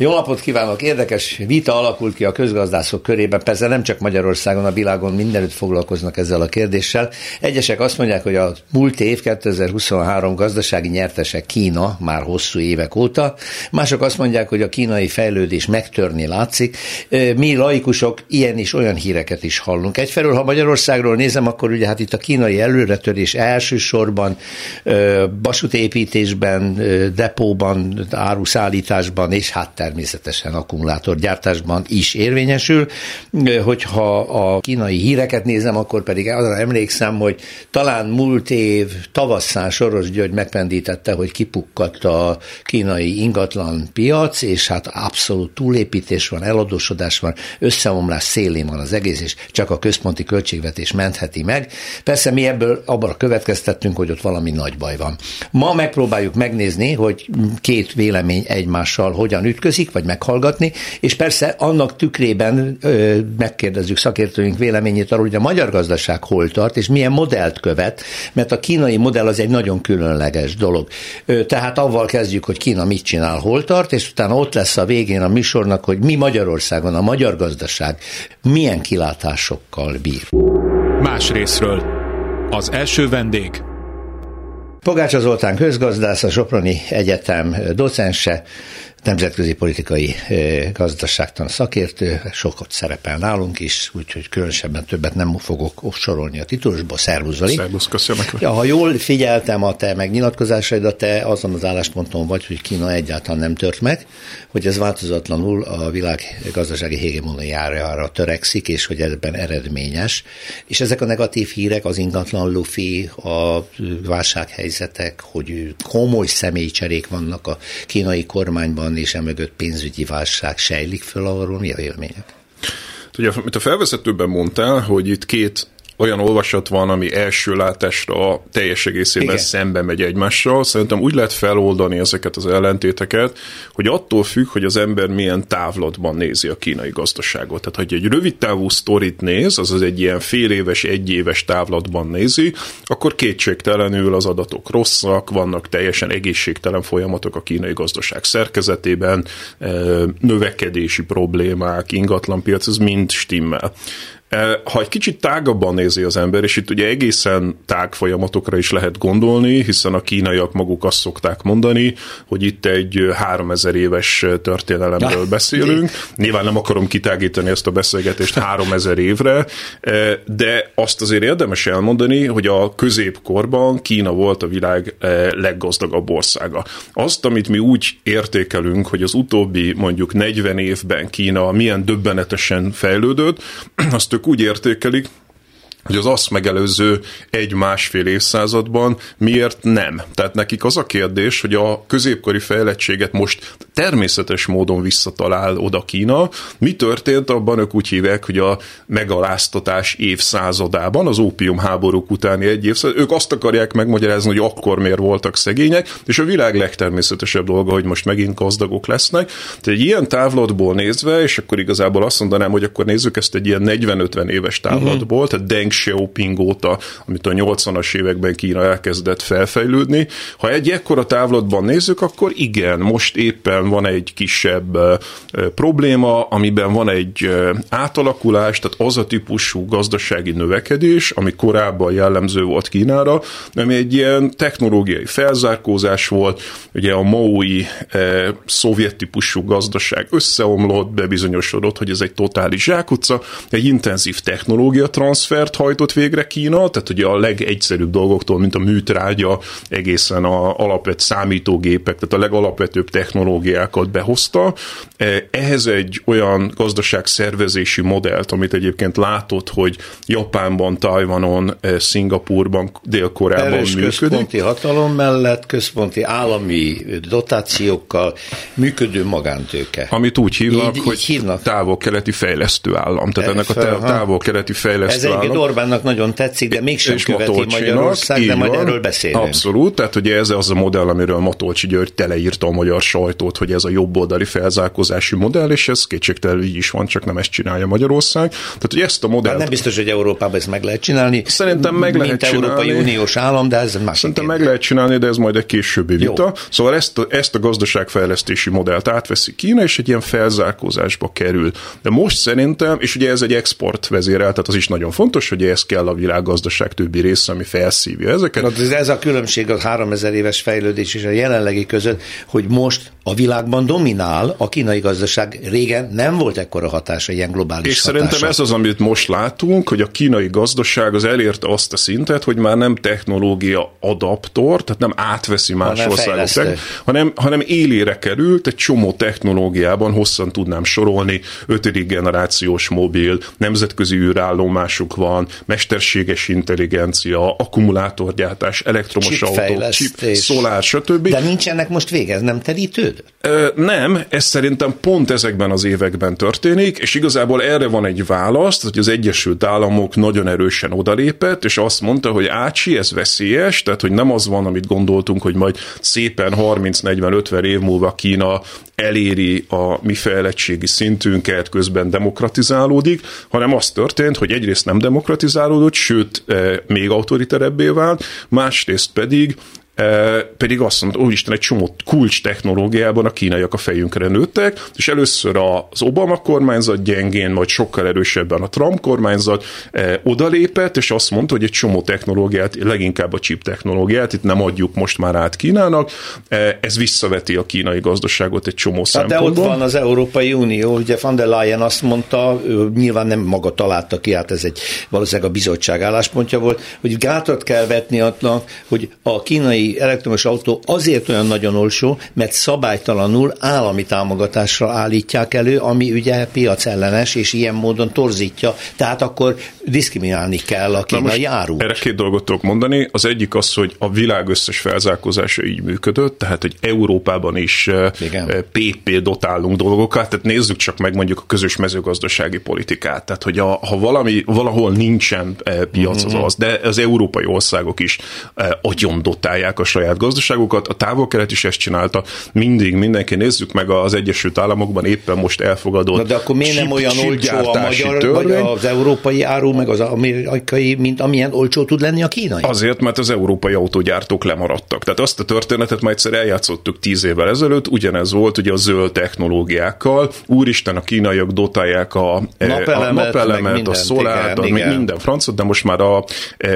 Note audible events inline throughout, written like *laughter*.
Jó napot kívánok! Érdekes vita alakult ki a közgazdászok körében, persze nem csak Magyarországon, a világon mindenütt foglalkoznak ezzel a kérdéssel. Egyesek azt mondják, hogy a múlt év 2023 gazdasági nyertese Kína már hosszú évek óta, mások azt mondják, hogy a kínai fejlődés megtörni látszik. Mi laikusok ilyen és olyan híreket is hallunk. Egyfelől, ha Magyarországról nézem, akkor ugye hát itt a kínai előretörés elsősorban vasútépítésben, depóban, áruszállításban és hát természetesen akkumulátorgyártásban is érvényesül. Hogyha a kínai híreket nézem, akkor pedig arra emlékszem, hogy talán múlt év tavasszán Soros György megpendítette, hogy kipukkadt a kínai ingatlan piac, és hát abszolút túlépítés van, eladósodás van, összeomlás szélén van az egész, és csak a központi költségvetés mentheti meg. Persze mi ebből abban következtettünk, hogy ott valami nagy baj van. Ma megpróbáljuk megnézni, hogy két vélemény egymással hogyan ütközik, megkérdezik, vagy meghallgatni, és persze annak tükrében ö, megkérdezzük szakértőink véleményét arról, hogy a magyar gazdaság hol tart, és milyen modellt követ, mert a kínai modell az egy nagyon különleges dolog. Ö, tehát avval kezdjük, hogy Kína mit csinál, hol tart, és utána ott lesz a végén a műsornak, hogy mi Magyarországon, a magyar gazdaság milyen kilátásokkal bír. Más részről. Az első vendég Pogácsa Zoltán közgazdász, a Soproni Egyetem docense, nemzetközi politikai gazdaságtan szakértő, sokat szerepel nálunk is, úgyhogy különösebben többet nem fogok sorolni a titulusból. Szervusz, Zoli. Szervusz, köszönöm. Ja, ha jól figyeltem a te megnyilatkozásaidat, te azon az állásponton vagy, hogy Kína egyáltalán nem tört meg, hogy ez változatlanul a világ gazdasági hegemoniára törekszik, és hogy ebben eredményes. És ezek a negatív hírek, az ingatlan lufi, a válsághelyzetek, hogy komoly személycserék vannak a kínai kormányban, és emögött pénzügyi válság sejlik föl, arról mi a véleményed? Ugye, amit a felvezetőben mondtál, hogy itt két olyan olvasat van, ami első látásra teljes egészében Igen. szembe megy egymással. Szerintem úgy lehet feloldani ezeket az ellentéteket, hogy attól függ, hogy az ember milyen távlatban nézi a kínai gazdaságot. Tehát, hogy egy rövid távú sztorit néz, azaz egy ilyen fél éves, egy éves távlatban nézi, akkor kétségtelenül az adatok rosszak, vannak teljesen egészségtelen folyamatok a kínai gazdaság szerkezetében, növekedési problémák, ingatlanpiac, ez mind stimmel. Ha egy kicsit tágabban nézi az ember, és itt ugye egészen tág folyamatokra is lehet gondolni, hiszen a kínaiak maguk azt szokták mondani, hogy itt egy 3000 éves történelemről beszélünk. Nyilván nem akarom kitágítani ezt a beszélgetést 3000 évre, de azt azért érdemes elmondani, hogy a középkorban Kína volt a világ leggazdagabb országa. Azt, amit mi úgy értékelünk, hogy az utóbbi mondjuk 40 évben Kína milyen döbbenetesen fejlődött, *clears throat* azt úgy értékelik, hogy az azt megelőző egy-másfél évszázadban miért nem. Tehát nekik az a kérdés, hogy a középkori fejlettséget most természetes módon visszatalál oda Kína. Mi történt abban, ők úgy hívják, hogy a megaláztatás évszázadában, az ópium háborúk utáni egy évszázad, ők azt akarják megmagyarázni, hogy akkor miért voltak szegények, és a világ legtermészetesebb dolga, hogy most megint gazdagok lesznek. Tehát egy ilyen távlatból nézve, és akkor igazából azt mondanám, hogy akkor nézzük ezt egy ilyen 40-50 éves távlatból, uh-huh. tehát Deng Xiaoping óta, amit a 80-as években Kína elkezdett felfejlődni. Ha egy ekkora távlatban nézzük, akkor igen, most éppen van egy kisebb probléma, amiben van egy átalakulás, tehát az a típusú gazdasági növekedés, ami korábban jellemző volt Kínára, ami egy ilyen technológiai felzárkózás volt, ugye a maui eh, szovjet típusú gazdaság összeomlott, bebizonyosodott, hogy ez egy totális zsákutca, egy intenzív technológia transfert hajtott végre Kína, tehát ugye a legegyszerűbb dolgoktól, mint a műtrágya, egészen a alapvető számítógépek, tehát a legalapvetőbb technológiákat behozta. Ehhez egy olyan gazdaságszervezési modellt, amit egyébként látott, hogy Japánban, Tajvanon, e, Szingapurban, Dél-Koreában működik. központi hatalom mellett, központi állami dotációkkal működő magántőke. Amit úgy hívnak, így, hogy távol-keleti fejlesztő állam. Tehát ennek a távol-keleti fejlesztő állam Orbánnak nagyon tetszik, de mégsem és követi Matolcsinak, Magyarország, de majd van, erről beszélünk. Abszolút, tehát ugye ez az a modell, amiről Matolcsi György teleírta a magyar sajtót, hogy ez a jobboldali felzárkózási modell, és ez kétségtelenül így is van, csak nem ezt csinálja Magyarország. Tehát, hogy ezt a modellt... Hát nem biztos, hogy Európában ezt meg lehet csinálni. Szerintem meg mint lehet csinálni. Európai Uniós állam, de ez más. Szerintem meg lehet csinálni, de ez majd egy későbbi vita. Jó. Szóval ezt a, ezt a gazdaságfejlesztési modellt átveszi Kína, és egy ilyen felzárkózásba kerül. De most szerintem, és ugye ez egy export vezérel, tehát az is nagyon fontos, hogy ez kell a világgazdaság többi része, ami felszívja ezeket. Na, ez a különbség a 3000 éves fejlődés és a jelenlegi között, hogy most a világban dominál a kínai gazdaság. Régen nem volt ekkora hatása, ilyen globális És hatása. szerintem ez az, amit most látunk, hogy a kínai gazdaság az elérte azt a szintet, hogy már nem technológia adaptor, tehát nem átveszi más hanem országok, hanem, hanem élére került egy csomó technológiában, hosszan tudnám sorolni, ötödik generációs mobil, nemzetközi űrállomásuk van, mesterséges intelligencia, akkumulátorgyártás, elektromos autó, chip, szolár, stb. De nincsenek most vége, ez nem terítődött? Ö, nem, ez szerintem pont ezekben az években történik, és igazából erre van egy válasz, hogy az Egyesült Államok nagyon erősen odalépett, és azt mondta, hogy ácsi, ez veszélyes, tehát hogy nem az van, amit gondoltunk, hogy majd szépen 30-40-50 év múlva Kína eléri a mi fejlettségi szintünket, közben demokratizálódik, hanem az történt, hogy egyrészt nem demokratizálódott, sőt, eh, még autoriterebbé vált, másrészt pedig pedig azt mondta, úristen, egy csomó kulcs technológiában a kínaiak a fejünkre nőttek, és először az Obama kormányzat gyengén, majd sokkal erősebben a Trump kormányzat odalépett, és azt mondta, hogy egy csomó technológiát, leginkább a chip technológiát, itt nem adjuk most már át Kínának, ez visszaveti a kínai gazdaságot egy csomó hát szempontból. De ott van az Európai Unió, ugye van der Leyen azt mondta, nyilván nem maga találta ki, hát ez egy valószínűleg a bizottság álláspontja volt, hogy gátat kell vetni annak, hogy a kínai elektromos autó azért olyan nagyon olcsó, mert szabálytalanul állami támogatásra állítják elő, ami ugye piacellenes, és ilyen módon torzítja. Tehát akkor diszkriminálni kell a kínai árut. Erre két dolgot tudok mondani. Az egyik az, hogy a világ összes felzárkózása így működött, tehát hogy Európában is eh, Igen. PP eh, dotálunk dolgokat, tehát nézzük csak meg mondjuk a közös mezőgazdasági politikát. Tehát, hogy a, ha valami, valahol nincsen eh, piac, az mhm. az, de az európai országok is agyon dotálják a saját gazdaságukat. A távol-kelet is ezt csinálta. Mindig mindenki nézzük meg az Egyesült Államokban éppen most elfogadott. Na de akkor miért nem olyan olcsó a magyar, törvény? vagy az európai áru, meg az amerikai, mint amilyen olcsó tud lenni a kínai? Azért, mert az európai autógyártók lemaradtak. Tehát azt a történetet már egyszer eljátszottuk tíz évvel ezelőtt, ugyanez volt ugye a zöld technológiákkal. Úristen, a kínaiak dotálják a napelemet, a, napelemet, a szolárt, igen, minden francot, de most már a, e,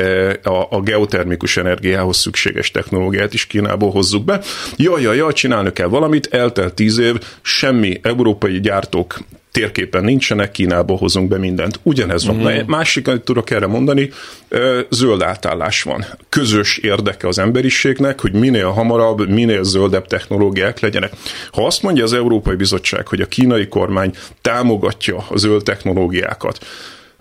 a, a geotermikus energiához szükséges technológiák technológiát is Kínából hozzuk be. Jaj, jaj, jaj, csinálni kell valamit, eltelt tíz év, semmi európai gyártók térképen nincsenek, Kínából hozunk be mindent. Ugyanez van. Mm. Másik, amit tudok erre mondani, zöld átállás van. Közös érdeke az emberiségnek, hogy minél hamarabb, minél zöldebb technológiák legyenek. Ha azt mondja az Európai Bizottság, hogy a kínai kormány támogatja a zöld technológiákat,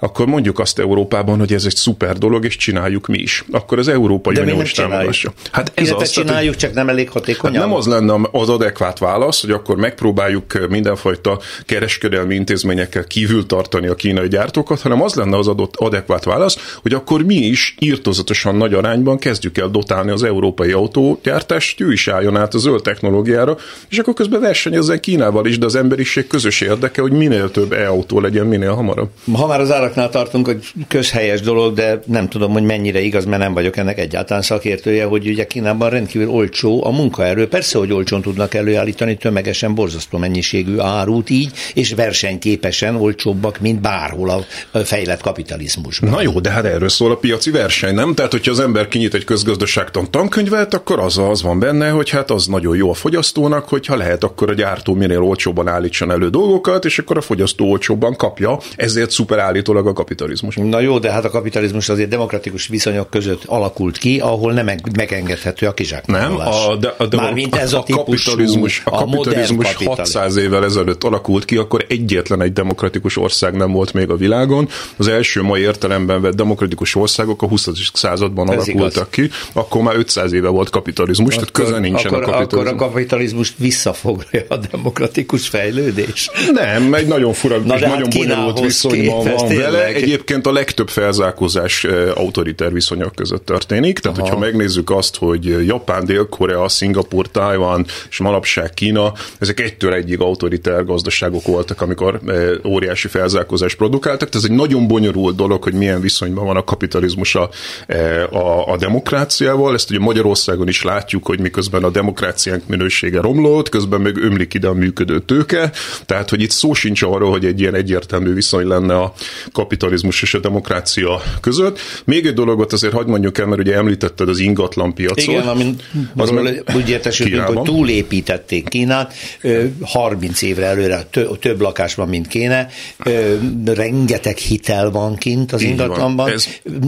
akkor mondjuk azt Európában, hogy ez egy szuper dolog, és csináljuk mi is. Akkor az Európai De Unió is támogatja. Hát ez az, csináljuk, csak nem elég hatékonyan. Hát nem az lenne az adekvát válasz, hogy akkor megpróbáljuk mindenfajta kereskedelmi intézményekkel kívül tartani a kínai gyártókat, hanem az lenne az adott adekvát válasz, hogy akkor mi is írtozatosan nagy arányban kezdjük el dotálni az európai autógyártást, ő is álljon át a zöld technológiára, és akkor közben versenyezzen Kínával is, de az emberiség közös érdeke, hogy minél több e-autó legyen minél hamarabb. Ha már az árak áraknál tartunk, hogy közhelyes dolog, de nem tudom, hogy mennyire igaz, mert nem vagyok ennek egyáltalán szakértője, hogy ugye Kínában rendkívül olcsó a munkaerő. Persze, hogy olcsón tudnak előállítani tömegesen borzasztó mennyiségű árut így, és versenyképesen olcsóbbak, mint bárhol a fejlett kapitalizmusban. Na jó, de hát erről szól a piaci verseny, nem? Tehát, hogyha az ember kinyit egy közgazdaságtan tankönyvet, akkor az az van benne, hogy hát az nagyon jó a fogyasztónak, hogyha lehet, akkor a gyártó minél olcsóban állítson elő dolgokat, és akkor a fogyasztó olcsóbban kapja, ezért szuper állítólag kizárólag a kapitalizmus. Na jó, de hát a kapitalizmus azért demokratikus viszonyok között alakult ki, ahol nem megengedhető a kizsákmányolás. Nem, a, de, a, de Mármint ez a, a kapitalizmus, a, a kapitalizmus 600 évvel ezelőtt alakult ki, akkor egyetlen egy demokratikus ország nem volt még a világon. Az első mai értelemben vett demokratikus országok a 20. században ez alakultak igaz. ki, akkor már 500 éve volt kapitalizmus, akkor, tehát köze nincsen akkor, a kapitalizmus. Akkor a kapitalizmust visszafoglalja a demokratikus fejlődés? Nem, egy nagyon fura, Na és nagyon hát bonyolult viszonyban van vele, vele egyébként a legtöbb felzárkózás autoriter viszonyok között történik. Tehát, Aha. hogyha megnézzük azt, hogy Japán, Dél-Korea, Szingapur, Tajvan és manapság Kína, ezek egytől egyig autoriter gazdaságok voltak, amikor óriási felzárkózást produkáltak. Tehát ez egy nagyon bonyolult dolog, hogy milyen viszonyban van a kapitalizmus a, a, a demokráciával. Ezt ugye Magyarországon is látjuk, hogy miközben a demokráciánk minősége romlott, közben meg ömlik ide a működő tőke. Tehát, hogy itt szó sincs arról, hogy egy ilyen egyértelmű viszony lenne a kapitalizmus és a demokrácia között. Még egy dologot azért hagyd mondjuk el, mert ugye említetted az ingatlan piacot. Igen, amin az meg úgy értesültünk, hogy túlépítették Kínát, 30 évre előre több lakás van, mint kéne, rengeteg hitel van kint az ingatlanban, ez,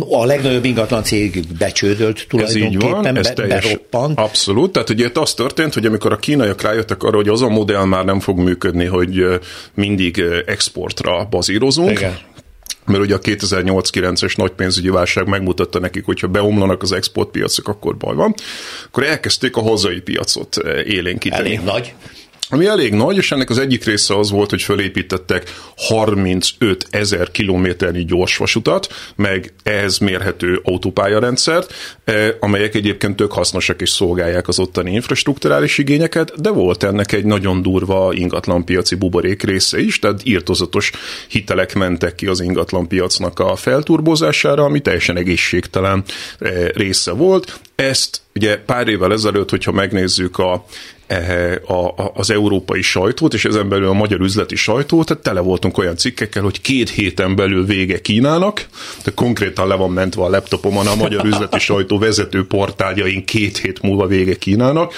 a legnagyobb ingatlan cég becsődölt tulajdonképpen, ez be, beroppant. Abszolút, tehát ugye itt az történt, hogy amikor a kínaiak rájöttek arra, hogy az a modell már nem fog működni, hogy mindig exportra bazírozunk, Igen mert ugye a 2008-9-es nagy pénzügyi válság megmutatta nekik, hogyha beomlanak az exportpiacok, akkor baj van, akkor elkezdték a hazai piacot élénkíteni. Elég nagy. Ami elég nagy, és ennek az egyik része az volt, hogy fölépítettek 35 ezer kilométernyi gyorsvasutat, meg ehhez mérhető autópályarendszert, eh, amelyek egyébként tök hasznosak és szolgálják az ottani infrastruktúrális igényeket, de volt ennek egy nagyon durva ingatlanpiaci buborék része is, tehát írtozatos hitelek mentek ki az ingatlanpiacnak a felturbozására, ami teljesen egészségtelen eh, része volt. Ezt ugye pár évvel ezelőtt, hogyha megnézzük a E, a, az európai sajtót, és ezen belül a magyar üzleti sajtót, tehát tele voltunk olyan cikkekkel, hogy két héten belül vége Kínának, de konkrétan le van mentve a laptopomon a magyar üzleti sajtó vezető portáljain két hét múlva vége Kínának.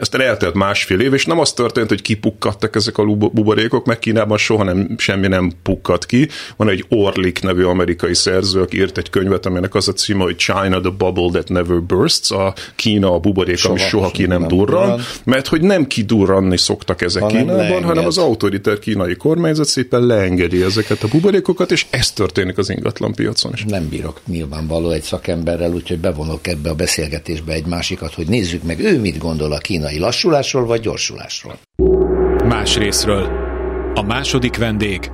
Ezt eltelt másfél év, és nem az történt, hogy kipukkadtak ezek a buborékok, meg Kínában soha nem, semmi nem pukkadt ki. Van egy Orlik nevű amerikai szerző, aki írt egy könyvet, aminek az a címe, hogy China the Bubble That Never Bursts, a Kína a buborék, soha, ami soha ki nem durran mert hogy nem kidurranni szoktak ezek hanem Kínában, leenged. hanem az autoriter kínai kormányzat szépen leengedi ezeket a buborékokat, és ez történik az ingatlan piacon is. Nem bírok nyilvánvaló egy szakemberrel, úgyhogy bevonok ebbe a beszélgetésbe egy másikat, hogy nézzük meg, ő mit gondol a kínai lassulásról vagy gyorsulásról. Más részről. A második vendég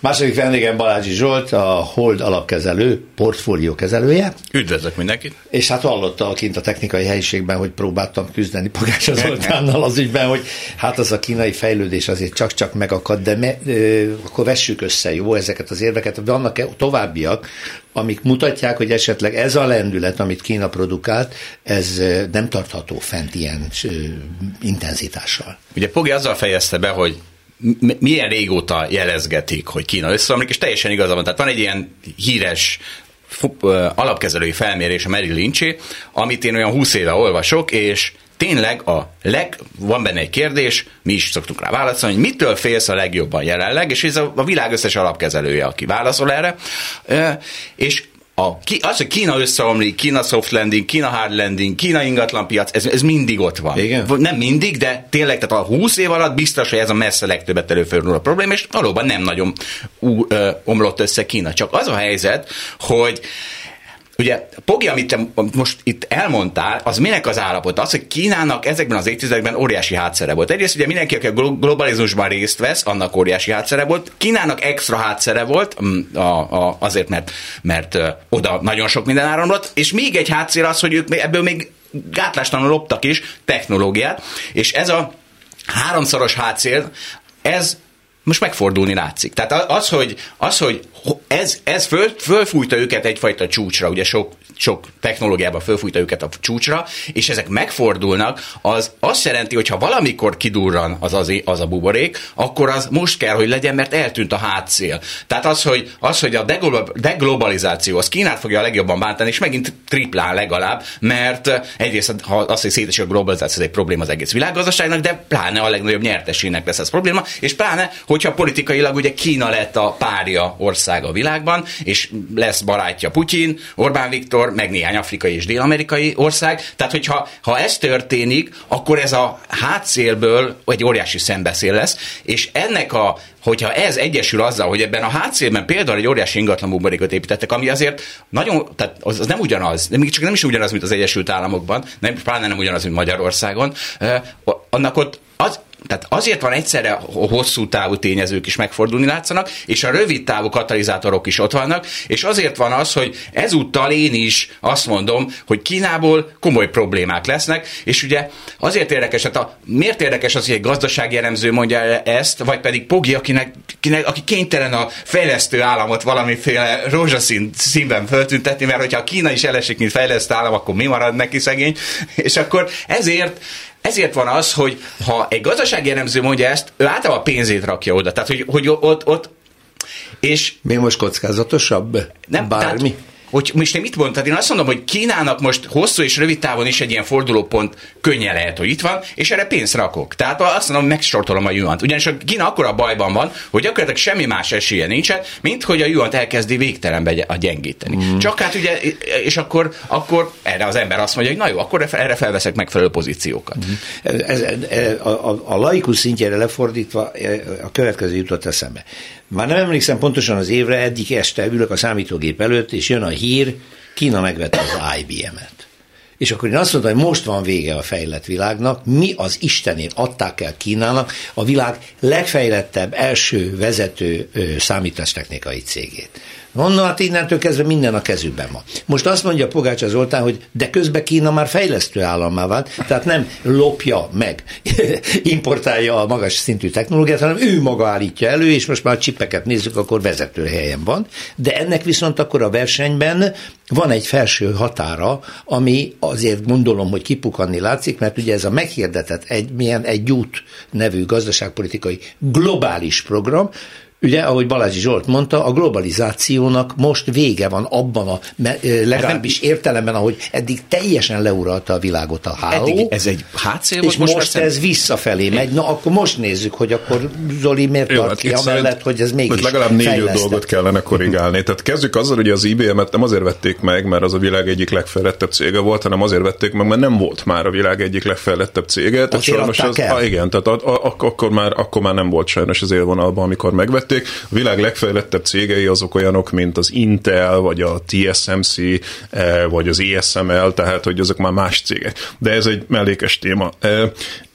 Második vendégem Balázsi Zsolt, a Hold alapkezelő, portfólió kezelője. Üdvözlök mindenkit! És hát hallotta kint a technikai helyiségben, hogy próbáltam küzdeni Pogácsa *laughs* Zoltánnal az ügyben, hogy hát az a kínai fejlődés azért csak-csak megakad, de me, ö, akkor vessük össze, jó, ezeket az érveket. Vannak -e továbbiak, amik mutatják, hogy esetleg ez a lendület, amit Kína produkált, ez nem tartható fent ilyen ö, intenzitással. Ugye Pogi azzal fejezte be, hogy milyen régóta jelezgetik, hogy Kína összeomlik, és teljesen igaza van. Tehát van egy ilyen híres alapkezelői felmérés a Merrill Lynch amit én olyan 20 éve olvasok, és tényleg a leg, van benne egy kérdés, mi is szoktuk rá válaszolni, hogy mitől félsz a legjobban jelenleg, és ez a, a világ összes alapkezelője, aki válaszol erre, és a, az, hogy Kína összeomlik, Kína soft landing, Kína hard landing, Kína ingatlanpiac, ez, ez mindig ott van. Igen? Nem mindig, de tényleg, tehát a 20 év alatt biztos, hogy ez a messze legtöbbet előfordul a probléma, és valóban nem nagyon ú, ö, omlott össze Kína. Csak az a helyzet, hogy Ugye, Pogi, amit te most itt elmondtál, az minek az állapot? Az, hogy Kínának ezekben az évtizedekben óriási hátszere volt. Egyrészt ugye mindenki, aki a globalizmusban részt vesz, annak óriási hátszere volt. Kínának extra hátszere volt, mm, a, a, azért, mert, mert oda nagyon sok minden áramlott, és még egy hátszél az, hogy ők ebből még gátlástalanul loptak is technológiát, és ez a háromszoros hátszél, ez most megfordulni látszik. Tehát az, hogy, az, hogy ez, ez föl, fölfújta őket egyfajta csúcsra, ugye sok, sok technológiában fölfújta őket a csúcsra, és ezek megfordulnak, az azt jelenti, hogy ha valamikor kidurran az, az, az a buborék, akkor az most kell, hogy legyen, mert eltűnt a hátszél. Tehát az, hogy, az, hogy a deglobalizáció az Kínát fogja a legjobban bántani, és megint triplán legalább, mert egyrészt ha az, hogy szétesik a globalizáció, ez egy probléma az egész világgazdaságnak, de pláne a legnagyobb nyertesének lesz ez probléma, és pláne, hogyha politikailag ugye Kína lett a párja ország a világban, és lesz barátja Putyin, Orbán Viktor, meg néhány afrikai és dél-amerikai ország. Tehát, hogyha ha ez történik, akkor ez a hátszélből egy óriási szembeszél lesz, és ennek a hogyha ez egyesül azzal, hogy ebben a hátszélben például egy óriási ingatlan buborékot építettek, ami azért nagyon, tehát az, az nem ugyanaz, még csak nem is ugyanaz, mint az Egyesült Államokban, nem, pláne nem ugyanaz, mint Magyarországon, annak ott az, tehát azért van egyszerre a hosszú távú tényezők is megfordulni látszanak, és a rövid távú katalizátorok is ott vannak, és azért van az, hogy ezúttal én is azt mondom, hogy Kínából komoly problémák lesznek, és ugye azért érdekes, hát a, miért érdekes az, hogy egy gazdasági elemző mondja ezt, vagy pedig Pogi, akinek, akinek, aki kénytelen a fejlesztő államot valamiféle rózsaszín színben föltüntetni, mert hogyha a Kína is elesik, mint fejlesztő állam, akkor mi marad neki szegény, és akkor ezért ezért van az, hogy ha egy gazdasági elemző mondja ezt, ő általában a pénzét rakja oda. Tehát, hogy, hogy ott, ott és... Mi most kockázatosabb? Nem, Bármi? Tehát, hogy most én mit mondtad? Én azt mondom, hogy Kínának most hosszú és rövid távon is egy ilyen fordulópont könnyen lehet, hogy itt van, és erre pénzt rakok. Tehát azt mondom, megsortolom a yuant. Ugyanis a Kína akkora bajban van, hogy gyakorlatilag semmi más esélye nincsen, mint hogy a yuant elkezdi végtelenbe a gyengíteni. Mm. Csak hát ugye, és akkor, akkor erre az ember azt mondja, hogy na jó, akkor erre felveszek megfelelő pozíciókat. Mm. Ez, ez, a, a, a laikus szintjére lefordítva a következő jutott eszembe. Már nem emlékszem pontosan az évre, eddig este ülök a számítógép előtt, és jön a hír, Kína megvette az IBM-et. És akkor én azt mondtam, hogy most van vége a fejlett világnak, mi az Istenért adták el Kínának a világ legfejlettebb első vezető számítástechnikai cégét. Mondom, hát innentől kezdve minden a kezükben van. Most azt mondja Pogácsa Zoltán, hogy de közben Kína már fejlesztő állammá vált, tehát nem lopja meg, *laughs* importálja a magas szintű technológiát, hanem ő maga állítja elő, és most már a csipeket nézzük, akkor vezető helyen van. De ennek viszont akkor a versenyben van egy felső határa, ami azért gondolom, hogy kipukanni látszik, mert ugye ez a meghirdetett egy, milyen egy út nevű gazdaságpolitikai globális program, Ugye, ahogy Balázsi Zsolt mondta, a globalizációnak most vége van abban a legalábbis értelemben, ahogy eddig teljesen leuralta a világot a háló. Eddig ez egy hátszél És most, most ez visszafelé megy. Na, akkor most nézzük, hogy akkor Zoli miért Jó, tart hát ki amellett, hogy ez mégis legalább négy dolgot kellene korrigálni. Tehát kezdjük azzal, hogy az IBM-et nem azért vették meg, mert az a világ egyik legfejlettebb cége volt, hanem azért vették meg, mert nem volt már a világ egyik legfejlettebb cége. Tehát sajnos az, ah, igen, tehát a, a, akkor, már, akkor már nem volt sajnos az élvonalban, amikor megvették megvették. A világ legfejlettebb cégei azok olyanok, mint az Intel, vagy a TSMC, eh, vagy az ESML, tehát hogy azok már más cégek. De ez egy mellékes téma. Eh,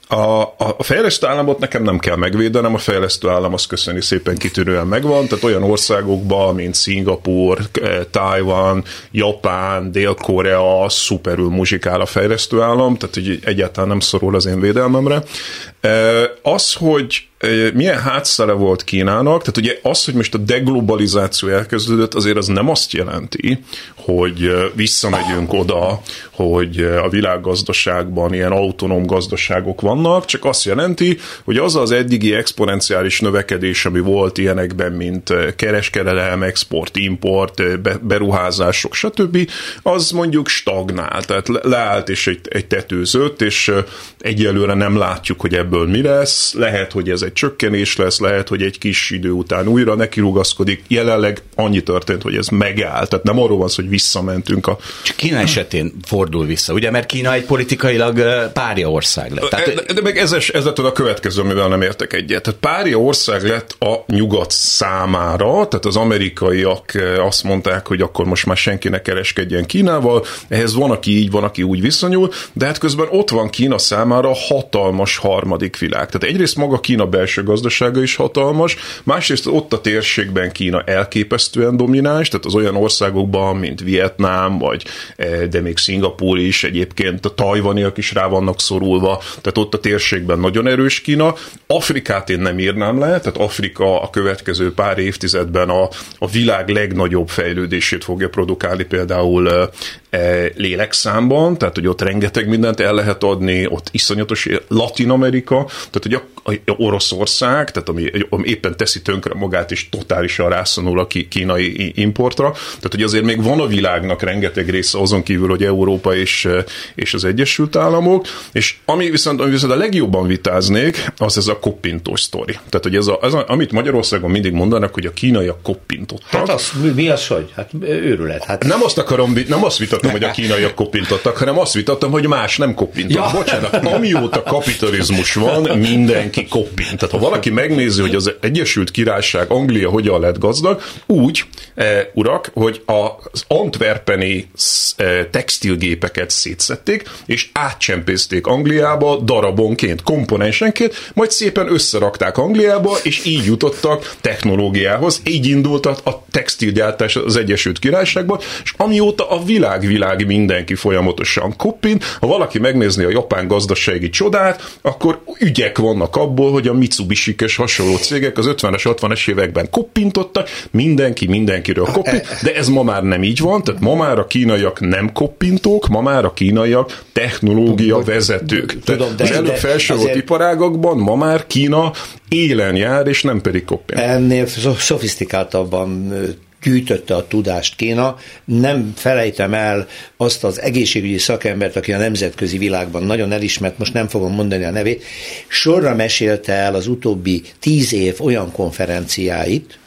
a, a fejlesztő államot nekem nem kell megvédenem, a fejlesztő állam az köszöni szépen kitűnően megvan, tehát olyan országokban, mint Szingapur, eh, Taiwan, Japán, Dél-Korea szuperül muzsikál a fejlesztő állam, tehát hogy egyáltalán nem szorul az én védelmemre. Az, hogy milyen hátszere volt Kínának, tehát ugye az, hogy most a deglobalizáció elkezdődött, azért az nem azt jelenti, hogy visszamegyünk oda, hogy a világgazdaságban ilyen autonóm gazdaságok vannak, csak azt jelenti, hogy az az eddigi exponenciális növekedés, ami volt ilyenekben, mint kereskedelem, export, import, beruházások, stb., az mondjuk stagnál, tehát leállt és egy, egy tetőzött, és egyelőre nem látjuk, hogy ebből mi lesz, lehet, hogy ez egy csökkenés lesz, lehet, hogy egy kis idő után újra nekirugaszkodik. Jelenleg annyi történt, hogy ez megáll. Tehát nem arról van szó, hogy visszamentünk a... Csak Kína esetén fordul vissza, ugye? Mert Kína egy politikailag párja ország lett. Tehát... De, de meg ez, ez lett a következő, amivel nem értek egyet. Tehát párja ország lett a nyugat számára, tehát az amerikaiak azt mondták, hogy akkor most már senki ne kereskedjen Kínával, ehhez van, aki így, van, aki úgy viszonyul, de hát közben ott van Kína számára hatalmas harmadik világ. Tehát egyrészt maga Kína belső gazdasága is hatalmas, másrészt ott a térségben Kína elképesztően domináns, tehát az olyan országokban, mint Vietnám, vagy eh, de még Szingapúr is, egyébként a tajvaniak is rá vannak szorulva, tehát ott a térségben nagyon erős Kína. Afrikát én nem írnám le, tehát Afrika a következő pár évtizedben a, a világ legnagyobb fejlődését fogja produkálni például eh, E, lélekszámban, tehát hogy ott rengeteg mindent el lehet adni, ott iszonyatos Latin Amerika, tehát hogy a, a Oroszország, tehát ami, ami éppen teszi tönkre magát, és totálisan rászonul a kínai importra, tehát hogy azért még van a világnak rengeteg része azon kívül, hogy Európa és, és az Egyesült Államok, és ami viszont, ami viszont a legjobban vitáznék, az ez a koppintós sztori. Tehát, hogy ez, a, ez a, amit Magyarországon mindig mondanak, hogy a kínaiak koppintottak. Hát az, mi, mi az, hogy? Hát őrület. Hát... Nem azt akarom, nem azt vitat vitattam, hogy a *laughs* kínaiak kopintottak, hanem azt vitattam, hogy más nem kopintott. Ja. Bocsánat, amióta kapitalizmus van, mindenki kopint. Tehát ha valaki megnézi, hogy az Egyesült Királyság, Anglia hogyan lett gazdag, úgy, e, urak, hogy az antwerpeni e, textilgépeket szétszették, és átcsempészték Angliába darabonként, komponensenként, majd szépen összerakták Angliába, és így jutottak technológiához, így indult a textilgyártás az Egyesült Királyságban, és amióta a világ-világ mindenki folyamatosan koppin, ha valaki megnézni a japán gazdasági csodát, akkor ügyek vannak abból, hogy a Mitsubishi hasonló cégek az 50-es, 60-es években koppintottak, mindenki mindenkiről koppint, de ez ma már nem így van, tehát ma már a kínaiak nem koppintók, ma már a kínaiak technológia vezetők. Tudom, de, az előbb felsorolt azért... iparágakban ma már Kína élen jár, és nem pedig koppint. Ennél szofisztikáltabban gyűjtötte a tudást Kína. Nem felejtem el azt az egészségügyi szakembert, aki a nemzetközi világban nagyon elismert, most nem fogom mondani a nevét, sorra mesélte el az utóbbi tíz év olyan konferenciáit,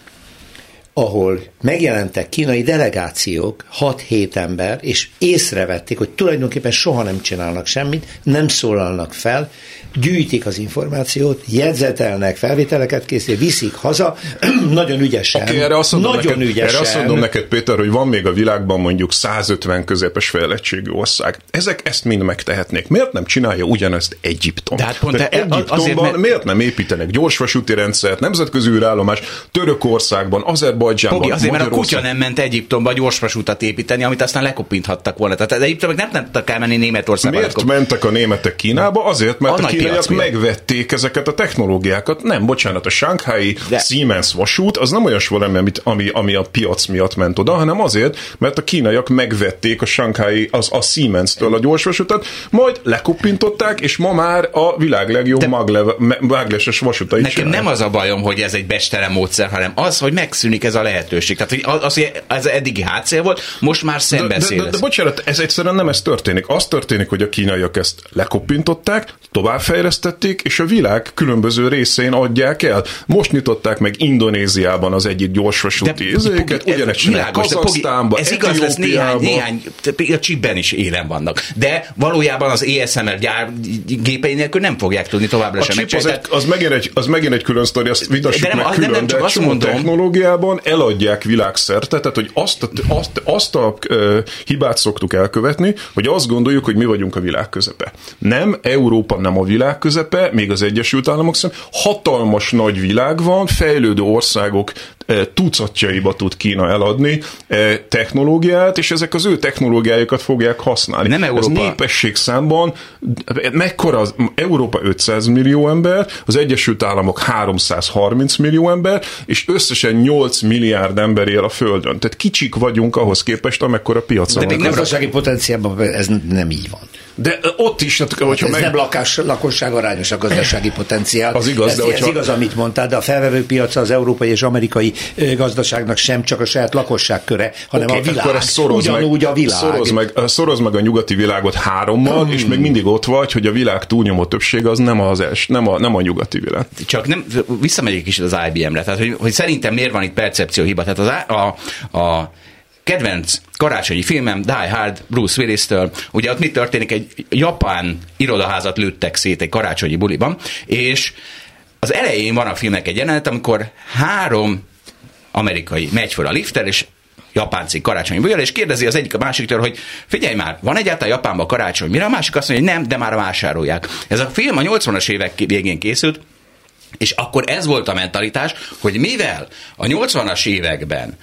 ahol megjelentek kínai delegációk, 6-7 ember, és észrevették, hogy tulajdonképpen soha nem csinálnak semmit, nem szólalnak fel, gyűjtik az információt, jegyzetelnek, felvételeket készítik, viszik haza, *clears throat* nagyon ügyesen. Okay, erre azt mondom nagyon neked, ügyesen. Erre azt mondom neked, Péter, hogy van még a világban mondjuk 150 közepes fejlettségű ország. Ezek ezt mind megtehetnék. Miért nem csinálja ugyanezt Egyiptom? De hát pont e- Egyiptomban azért, mert... miért nem építenek gyorsvasúti rendszert, nemzetközi űrállomás, Törökországban, Azerbajdzsánban, Pogi, azért, mert a kutya nem ment Egyiptomba gyorsvasutat építeni, amit aztán lekopinthattak volna. Tehát Egyiptomok nem tudtak elmenni Németországba. Miért mentek a németek Kínába? Azért, mert a, a kínaiak megvették ezeket a technológiákat. Nem, bocsánat, a Shanghai De... Siemens vasút az nem olyas valami, amit, ami, ami a piac miatt ment oda, hanem azért, mert a kínaiak megvették a Shanghai, az, a Siemens-től a gyorsvasutat, majd lekopintották, és ma már a világ legjobb De... mágleses vasutai Nekem csinálják. nem az a bajom, hogy ez egy bestelen módszer, hanem az, hogy megszűnik ez a lehetőség. Tehát, hogy az, hogy ez eddigi hátszél volt, most már szembeszél. De, de, de, de bocsánat, ez egyszerűen nem ez történik. Az történik, hogy a kínaiak ezt lekopintották, továbbfejlesztették, és a világ különböző részein adják el. Most nyitották meg Indonéziában az egyik gyorsvasúti izéket, ugyanezt csinálják Kazaksztánban, Ez igaz lesz néhány, néhány, a csipben is élen vannak. De valójában az ESML gyár gépei nélkül nem fogják tudni továbbra sem az, egy, az, megint egy, az megint egy külön sztori, azt vitassuk de nem, meg külön, nem, nem csak de azt mondom, technológiában eladják világszerte, tehát hogy azt a, azt, azt a uh, hibát szoktuk elkövetni, hogy azt gondoljuk, hogy mi vagyunk a világ közepe. Nem, Európa nem a világ közepe, még az Egyesült Államok szerint hatalmas nagy világ van, fejlődő országok tucatjaiba tud Kína eladni technológiát, és ezek az ő technológiájukat fogják használni. Nem Európa. Ez népességszámban mekkora az Európa 500 millió ember, az Egyesült Államok 330 millió ember, és összesen 8 milliárd ember él a Földön. Tehát kicsik vagyunk ahhoz képest, amekkora piacra De még gazdasági potenciálban ez nem így van. De ott is, hát, hogyha ez meg... nem lakás, lakosság arányos a gazdasági potenciál. Az igaz, ez, de hogyha... ez igaz, amit mondtál, de a felvevő piaca az európai és amerikai gazdaságnak sem csak a saját lakosság köre, hanem okay, a világ. Akkor szoroz Ugyanúgy meg, a világ. Szoroz meg, szoroz meg a nyugati világot hárommal, hmm. és még mindig ott vagy, hogy a világ túlnyomó többsége az nem, az els, nem, a, nem a nyugati világ. Csak nem, visszamegyek is az IBM-re, tehát hogy, hogy szerintem miért van itt percepcióhiba. Tehát az, a, a kedvenc karácsonyi filmem, Die Hard, Bruce Willis-től. Ugye ott mi történik? Egy japán irodaházat lőttek szét egy karácsonyi buliban, és az elején van a filmnek egy jelenet, amikor három amerikai megy föl a lifter, és japán cég karácsonyi bulival, és kérdezi az egyik a másiktól, hogy figyelj már, van egyáltalán Japánban karácsony? Mire a másik azt mondja, hogy nem, de már vásárolják. Ez a film a 80-as évek végén készült, és akkor ez volt a mentalitás, hogy mivel a 80-as években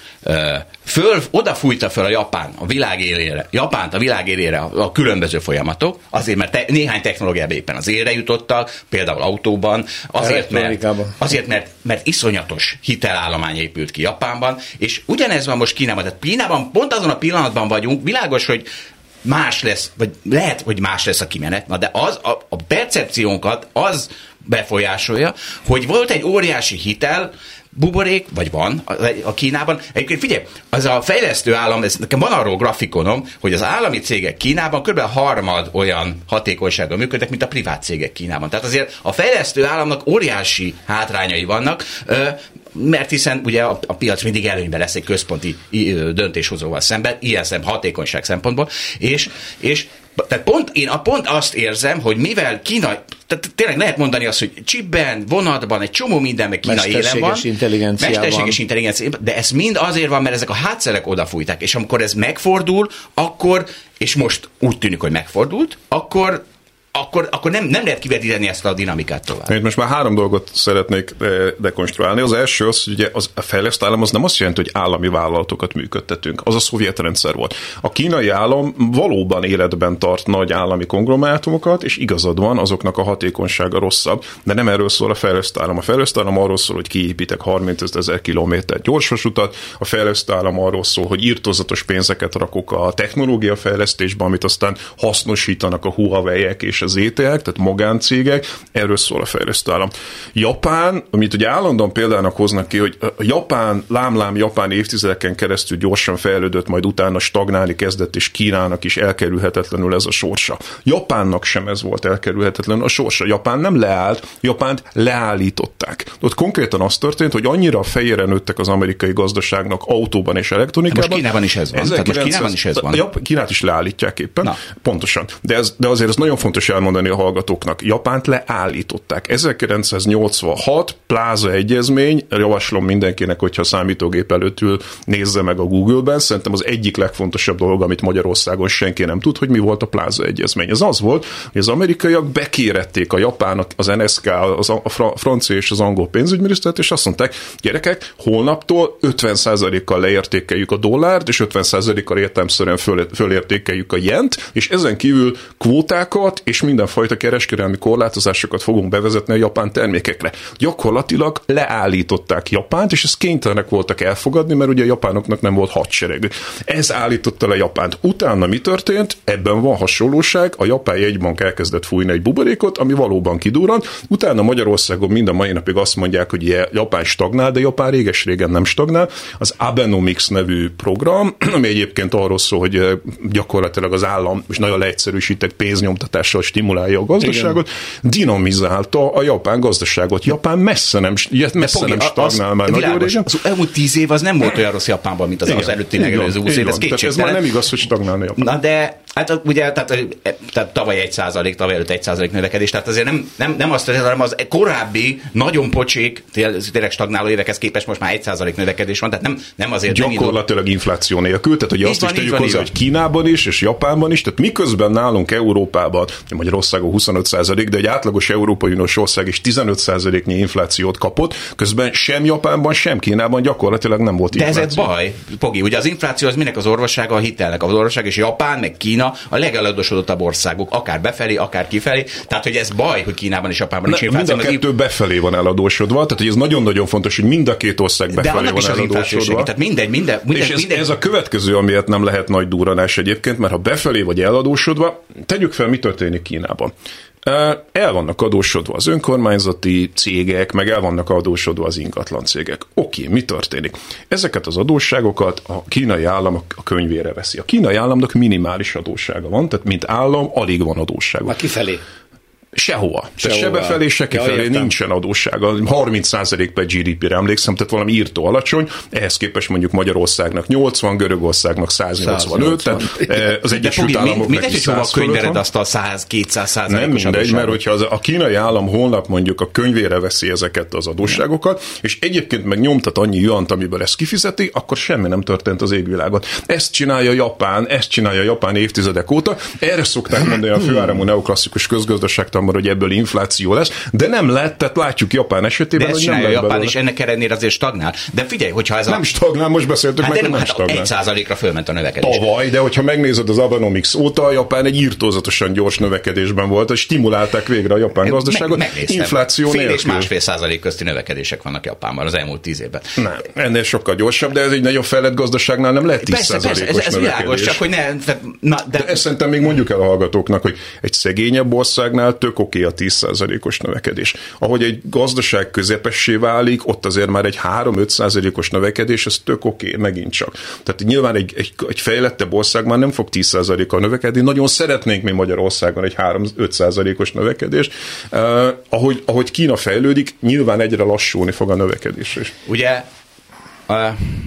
föl, odafújta fel a Japán a világ élére, Japánt a világ élére a, a különböző folyamatok, azért mert te, néhány technológiában éppen az élre jutottak, például autóban, azért mert, azért mert, mert iszonyatos hitelállomány épült ki Japánban, és ugyanez van most Kínában. Tehát Kínában pont azon a pillanatban vagyunk, világos, hogy más lesz, vagy lehet, hogy más lesz a kimenet, na de az a, a percepciónkat az befolyásolja, hogy volt egy óriási hitel, buborék, vagy van a Kínában. Egyébként figyelj, az a fejlesztő állam, ez nekem van arról grafikonom, hogy az állami cégek Kínában kb. harmad olyan hatékonysággal működnek, mint a privát cégek Kínában. Tehát azért a fejlesztő államnak óriási hátrányai vannak. Mert hiszen ugye a, a piac mindig előnyben lesz egy központi döntéshozóval szemben, ilyen szem hatékonyság szempontból, és, és tehát pont, én a pont azt érzem, hogy mivel Kína, tehát tényleg lehet mondani azt, hogy csipben, vonatban, egy csomó mindenben Kína élen van. Mesterséges intelligencia. De ez mind azért van, mert ezek a hátszerek odafújták, és amikor ez megfordul, akkor, és most úgy tűnik, hogy megfordult, akkor akkor, akkor nem, nem lehet kivetíteni ezt a dinamikát tovább. Én most már három dolgot szeretnék eh, dekonstruálni. Az első az, hogy ugye az, a fejlesztő állam az nem azt jelenti, hogy állami vállalatokat működtetünk. Az a szovjet rendszer volt. A kínai állam valóban életben tart nagy állami konglomerátumokat, és igazad van, azoknak a hatékonysága rosszabb, de nem erről szól a fejlesztő állam. A fejlesztő állam arról szól, hogy kiépítek 30 ezer kilométer gyorsvasutat, a fejlesztő állam arról szól, hogy írtozatos pénzeket rakok a technológia fejlesztésbe, amit aztán hasznosítanak a huawei és az ETL, tehát magáncégek, erről szól a fejlesztő állam. Japán, amit ugye állandóan példának hoznak ki, hogy a Japán, lámlám Japán évtizedeken keresztül gyorsan fejlődött, majd utána stagnálni kezdett, és Kínának is elkerülhetetlenül ez a sorsa. Japánnak sem ez volt elkerülhetetlen a sorsa. Japán nem leállt, Japánt leállították. Ott konkrétan az történt, hogy annyira a fejére nőttek az amerikai gazdaságnak autóban és elektronikában. Most Kínában is ez van. Tehát most Kínában is ez van. Kínát is leállítják éppen. Na. Pontosan. De, ez, de azért ez nagyon fontos elmondani a hallgatóknak. Japánt leállították. 1986 pláza egyezmény, javaslom mindenkinek, hogyha számítógép előtt ül, nézze meg a Google-ben, szerintem az egyik legfontosabb dolog, amit Magyarországon senki nem tud, hogy mi volt a pláza egyezmény. Ez az volt, hogy az amerikaiak bekérették a japánok, az NSK, az a francia és az angol pénzügyminisztert, és azt mondták, gyerekek, holnaptól 50%-kal leértékeljük a dollárt, és 50%-kal értelmszerűen föl, fölértékeljük a jent, és ezen kívül kvótákat és mindenfajta kereskedelmi korlátozásokat fogunk bevezetni a japán termékekre. Gyakorlatilag leállították Japánt, és ezt kénytelenek voltak elfogadni, mert ugye a japánoknak nem volt hadsereg. Ez állította le Japánt. Utána mi történt? Ebben van hasonlóság. A japán jegybank elkezdett fújni egy buborékot, ami valóban kidurrant. Utána Magyarországon mind a mai napig azt mondják, hogy Japán stagnál, de Japán réges-régen nem stagnál. Az Abenomics nevű program, *clears throat* ami egyébként arról szól, hogy gyakorlatilag az állam, és nagyon leegyszerűsítek pénznyomtatással stimulálja a gazdaságot, Igen. dinamizálta a japán gazdaságot. Japán messze nem, messze nem stagnál már nagyon régen. Az elmúlt tíz év az nem volt olyan rossz Japánban, mint az, az előtti megelőző 20 év. Ez, ez már nem igaz, hogy stagnálna Japán. Na de Hát ugye, tehát, tehát tavaly egy százalék, tavaly előtt egy százalék növekedés, tehát azért nem, nem, nem azt hanem az korábbi, nagyon pocsék, tényleg stagnáló évekhez képest most már egy százalék növekedés van, tehát nem, nem azért... Gyakorlatilag nem infláció nélkül, tehát hogy azt van, is tegyük hozzá, hogy Kínában is, és Japánban is, tehát miközben nálunk Európában, Magyarországon 25 százalék, de egy átlagos Európai Uniós ország is 15 százaléknyi inflációt kapott, közben sem Japánban, sem Kínában gyakorlatilag nem volt infláció. De ez egy baj, Pogi, ugye az infláció az minek az orvossága, a hitelnek az orvosság, és Japán, meg Kína a legeladósodottabb országok, akár befelé, akár kifelé. Tehát, hogy ez baj, hogy Kínában és Japánban nincs infláció. Mind a kettő befelé van eladósodva, tehát hogy ez nagyon-nagyon fontos, hogy mind a két ország befelé van eladósodva. Tehát mindegy, minden, minden, és ez, mindegy. ez a következő, amiért nem lehet nagy duranás egyébként, mert ha befelé vagy eladósodva, tegyük fel, mi történik Kínában. El vannak adósodva az önkormányzati cégek, meg el vannak adósodva az ingatlan cégek. Oké, mi történik? Ezeket az adósságokat a kínai állam a könyvére veszi. A kínai államnak minimális adóssága van, tehát mint állam alig van adóssága. A kifelé. Sehova. Sehova. Se befelé, se kifelé ja, nincsen adóssága. 30% per GDP-re emlékszem, tehát valami írtó alacsony. Ehhez képest mondjuk Magyarországnak 80, Görögországnak 185, 180. tehát eh, az Egyesült Államoknak mi, mi, is a könyvered azt a 100-200 százalékos Nem mindegy, mert hogyha az, a kínai állam holnap mondjuk a könyvére veszi ezeket az adósságokat, és egyébként meg nyomtat annyi juant, amiből ezt kifizeti, akkor semmi nem történt az égvilágon. Ezt csinálja Japán, ezt csinálja Japán évtizedek óta. Erre szokták mondani a főáramú neoklasszikus közgazdaságtan számomra, hogy ebből infláció lesz, de nem lett, tehát látjuk Japán esetében, de hogy nem lett Japán belőle. is ennek ellenére azért stagnál. De figyelj, hogyha ez a... Nem stagnál, most beszéltük hát meg, nem, hát stagnál. Egy százalékra fölment a növekedés. Tavaly, de hogyha megnézed az Abenomics óta, a Japán egy írtózatosan gyors növekedésben volt, és stimulálták végre a japán gazdaságot. Me- infláció Fél nélkül. és másfél százalék közti növekedések vannak Japánban az elmúlt tíz évben. Nem, ennél sokkal gyorsabb, de ez egy nagyon fejlett gazdaságnál nem lehet 10 persze, persze, ez, ez világos, csak hogy ne... Na, de... de ezt szerintem még mondjuk el a hallgatóknak, hogy egy szegényebb országnál több tök oké a 10%-os növekedés. Ahogy egy gazdaság közepessé válik, ott azért már egy 3-5%-os növekedés, ez tök oké, megint csak. Tehát nyilván egy, egy, egy fejlettebb ország már nem fog 10%-kal növekedni, nagyon szeretnénk mi Magyarországon egy 3-5%-os növekedés. Uh, ahogy, ahogy Kína fejlődik, nyilván egyre lassulni fog a növekedés is. Ugye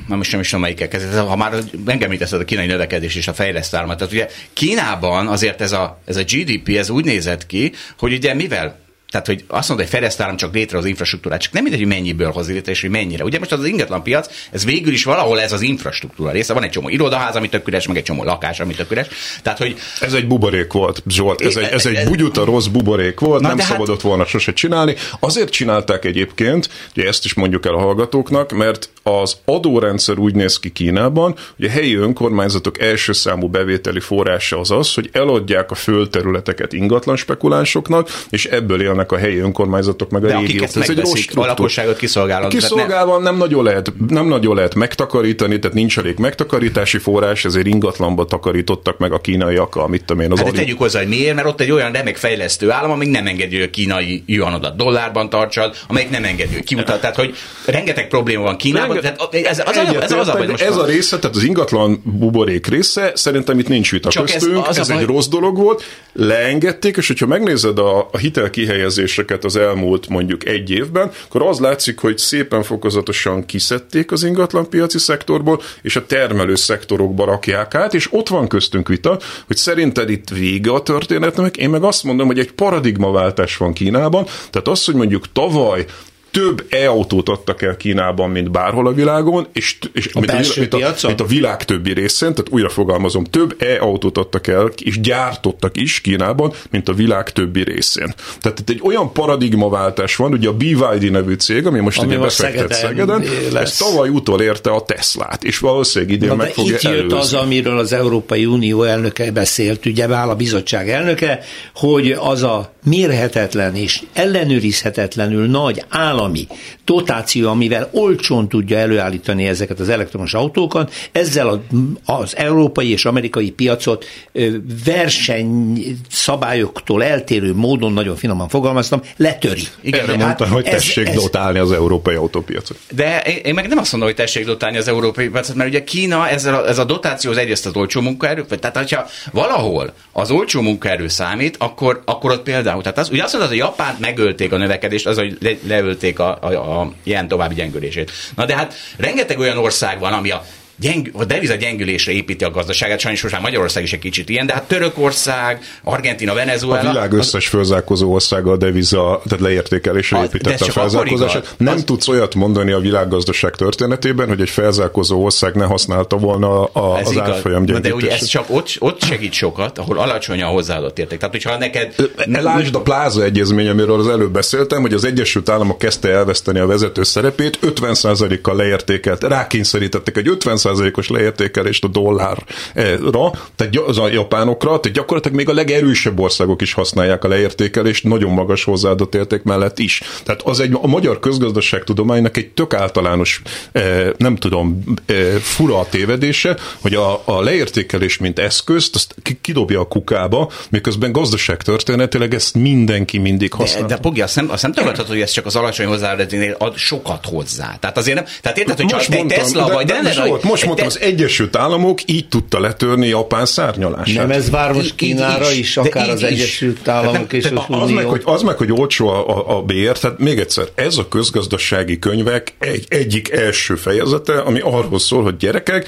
nem is nem is tudom melyikkel kezdett. Ha már megemlíteszed a kínai növekedés és a fejlesztálmat. Tehát ugye Kínában azért ez a, ez a GDP, ez úgy nézett ki, hogy ugye mivel tehát, hogy azt mondod, hogy fejlesztállam csak létre az infrastruktúrát, csak nem mindegy, hogy mennyiből hoz létre, és hogy mennyire. Ugye most az ingatlan piac, ez végül is valahol ez az infrastruktúra része. Van egy csomó irodaház, ami tök üres, meg egy csomó lakás, ami tök üres. Tehát, hogy... Ez egy buborék volt, Zsolt. Ez egy, ez egy bugyuta rossz buborék volt, Na, nem hát- szabadott hát... volna sose csinálni. Azért csinálták egyébként, hogy ezt is mondjuk el a hallgatóknak, mert az adórendszer úgy néz ki Kínában, hogy a helyi önkormányzatok első számú bevételi forrása az az, hogy eladják a földterületeket ingatlan spekulánsoknak, és ebből élnek a helyi önkormányzatok meg a De régiók. Ez egy rossz a lakosságot kiszolgálod. Kiszolgálva nem... nem, nagyon lehet, nem nagyon lehet megtakarítani, tehát nincs elég megtakarítási forrás, ezért ingatlanba takarítottak meg a kínaiak, amit tudom én az hát tegyük hozzá, hogy miért, mert ott egy olyan remek fejlesztő állam, amíg nem engedi, hogy a kínai juanodat dollárban tartsad, amelyik nem engedi, hogy kiutat. Tehát, hogy rengeteg probléma van Kínában, tehát ez, az, az, ez, az, az, ez a része, tehát az ingatlan buborék része, szerintem itt nincs vita Csak köztünk, ez, az ez egy rossz dolog volt, leengedték, és hogyha megnézed a, a hitel kihelyezéseket az elmúlt mondjuk egy évben, akkor az látszik, hogy szépen fokozatosan kiszedték az ingatlan piaci szektorból, és a termelő szektorokba rakják át, és ott van köztünk vita, hogy szerinted itt vége a történetnek, én meg azt mondom, hogy egy paradigmaváltás van Kínában, tehát az, hogy mondjuk tavaly több e-autót adtak el Kínában, mint bárhol a világon, és, és a mint, a, mint, a, mint a világ többi részén, tehát újra fogalmazom, több e-autót adtak el, és gyártottak is Kínában, mint a világ többi részén. Tehát itt egy olyan paradigmaváltás van, ugye a BYD nevű cég, ami most ami ugye befektet Szegeden, Szegeden ez tavaly utol érte a Teslát, és valószínűleg idén Na, meg fogja itt jött előzni. az, amiről az Európai Unió elnöke beszélt, ugye áll a bizottság elnöke, hogy az a mérhetetlen és ellenőrizhetetlenül nagy állam állami dotáció, amivel olcsón tudja előállítani ezeket az elektromos autókat, ezzel az európai és amerikai piacot versenyszabályoktól eltérő módon, nagyon finoman fogalmaztam, letöri. Igen, Erre hát mondta, hogy tessék ez, dotálni az európai autópiacot. De én meg nem azt mondom, hogy tessék dotálni az európai piacot, mert ugye Kína ezzel a, ez a dotáció az egyrészt az olcsó munkaerő, tehát hogyha valahol az olcsó munkaerő számít, akkor, akkor ott például, az, ugye azt mondod, hogy Japánt megölték a növekedést, az, hogy le, leölték a, a, a ilyen további gyengülését. Na de hát rengeteg olyan ország van, ami a gyeng, a deviza gyengülésre építi a gazdaságát, sajnos most már Magyarország is egy kicsit ilyen, de hát Törökország, Argentina, Venezuela. A világ összes fölzárkozó országa a deviza, tehát leértékelésre építette a felzárkózását. Nem az... tudsz olyat mondani a világgazdaság történetében, hogy egy felzárkozó ország ne használta volna a, ez az igaz. árfolyam De ugye ez csak ott, ott segít sokat, ahol alacsony a hozzáadott érték. Tehát, hogyha neked... Lásd a pláza egyezmény, amiről az előbb beszéltem, hogy az Egyesült Államok kezdte elveszteni a vezető szerepét, 50%-kal leértékelt, rákényszerítettek egy 50 százalékos leértékelést a dollárra, tehát az a japánokra, tehát gyakorlatilag még a legerősebb országok is használják a leértékelést, nagyon magas hozzáadott érték mellett is. Tehát az egy a magyar közgazdaságtudománynak egy tök általános, eh, nem tudom, eh, fura a tévedése, hogy a, a leértékelés, mint eszközt, azt kidobja a kukába, miközben gazdaságtörténetileg ezt mindenki mindig használ. De, de Pogi, azt nem, azt nem tagadhatod, hogy ez csak az alacsony hozzáadónél ad sokat hozzá. Tehát azért nem, tehát érted, hogy csak egy Tesla de, vagy, de, de, de, de, de, most mondtam, az Egyesült Államok így tudta letörni Japán szárnyalását. Nem ez vár most Kínára is, is, akár az Egyesült Államok és az az meg, hogy, az meg, hogy olcsó a, a, a bér, tehát még egyszer, ez a közgazdasági könyvek egy, egyik első fejezete, ami arról szól, hogy gyerekek,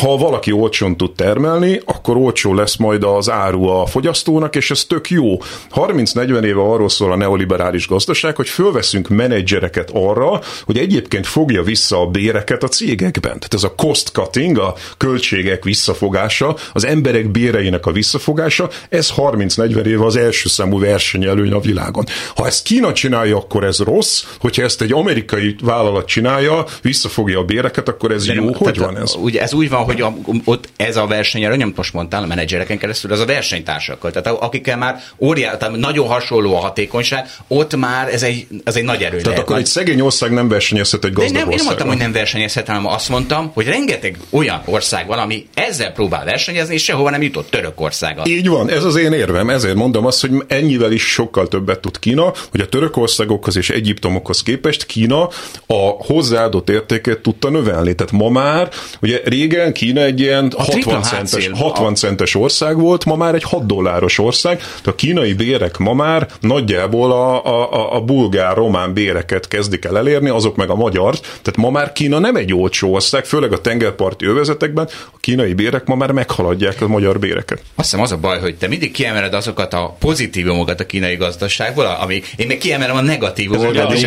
ha valaki olcsón tud termelni, akkor olcsó lesz majd az áru a fogyasztónak, és ez tök jó. 30-40 éve arról szól a neoliberális gazdaság, hogy fölveszünk menedzsereket arra, hogy egyébként fogja vissza a béreket a cégekben. Tehát ez a cost cutting, a költségek visszafogása, az emberek béreinek a visszafogása, ez 30-40 éve az első számú versenyelőny a világon. Ha ezt Kína csinálja, akkor ez rossz, hogyha ezt egy amerikai vállalat csinálja, visszafogja a béreket, akkor ez De jó. Nem, hogy van ez? Ugye ez úgy van, hogy a, ott ez a verseny, amit most mondtál, a menedzsereken keresztül, az a versenytársakkal. Tehát akikkel már óriá, tehát nagyon hasonló a hatékonyság, ott már ez egy, ez egy nagy erő. Tehát akkor egy szegény ország nem versenyezhet egy gazdag De nem, én nem mondtam, hogy nem versenyezhet, hanem azt mondtam, hogy rengeteg olyan ország van, ami ezzel próbál versenyezni, és sehova nem jutott Törökországa. Így van, ez az én érvem, ezért mondom azt, hogy ennyivel is sokkal többet tud Kína, hogy a törökországokhoz és Egyiptomokhoz képest Kína a hozzáadott értéket tudta növelni. Tehát ma már, ugye régen Kína egy ilyen A 60 centes, 60 centes ország volt, ma már egy 6 dolláros ország, tehát a kínai bérek ma már nagyjából a, a, a bulgár, román béreket kezdik el elérni, azok meg a magyar. Tehát ma már Kína nem egy olcsó ország, főleg a tengerparti övezetekben a kínai bérek ma már meghaladják a magyar béreket. Azt hiszem az a baj, hogy te mindig kiemeled azokat a pozitívumokat a kínai gazdaságból, ami én meg kiemelem a negatívumokat. És,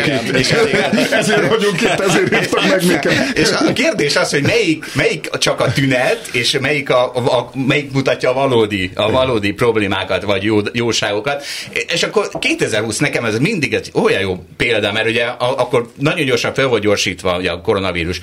ezért vagyunk itt, ezért hívtak meg minket. És a kérdés az, hogy melyik, melyik a tünet, és melyik, a, a, melyik mutatja a valódi, a valódi problémákat, vagy jó, jóságokat. És akkor 2020 nekem ez mindig egy olyan jó példa, mert ugye a, akkor nagyon gyorsan fel volt gyorsítva ugye a koronavírus.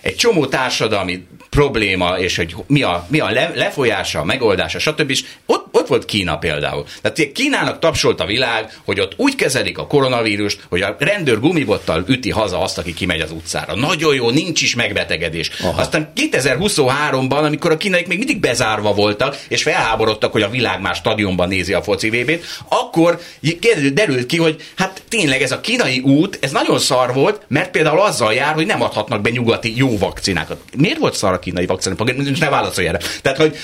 Egy csomó társadalmi probléma, és hogy mi a, mi a le, lefolyása, a megoldása, stb. És ott, ott volt Kína például. Tehát Kínának tapsolt a világ, hogy ott úgy kezelik a koronavírust, hogy a rendőr gumibottal üti haza azt, aki kimegy az utcára. Nagyon jó, nincs is megbetegedés. Aha. Aztán 2023-ban, amikor a kínaiak még mindig bezárva voltak, és felháborodtak, hogy a világ már stadionban nézi a foci VB-t, akkor derült ki, hogy hát tényleg ez a kínai út, ez nagyon szar volt, mert például azzal jár, hogy nem adhatnak be nyugati jó vakcinákat. Miért volt szar a kínai vakcina? Ne válaszolj erre. Tehát, hogy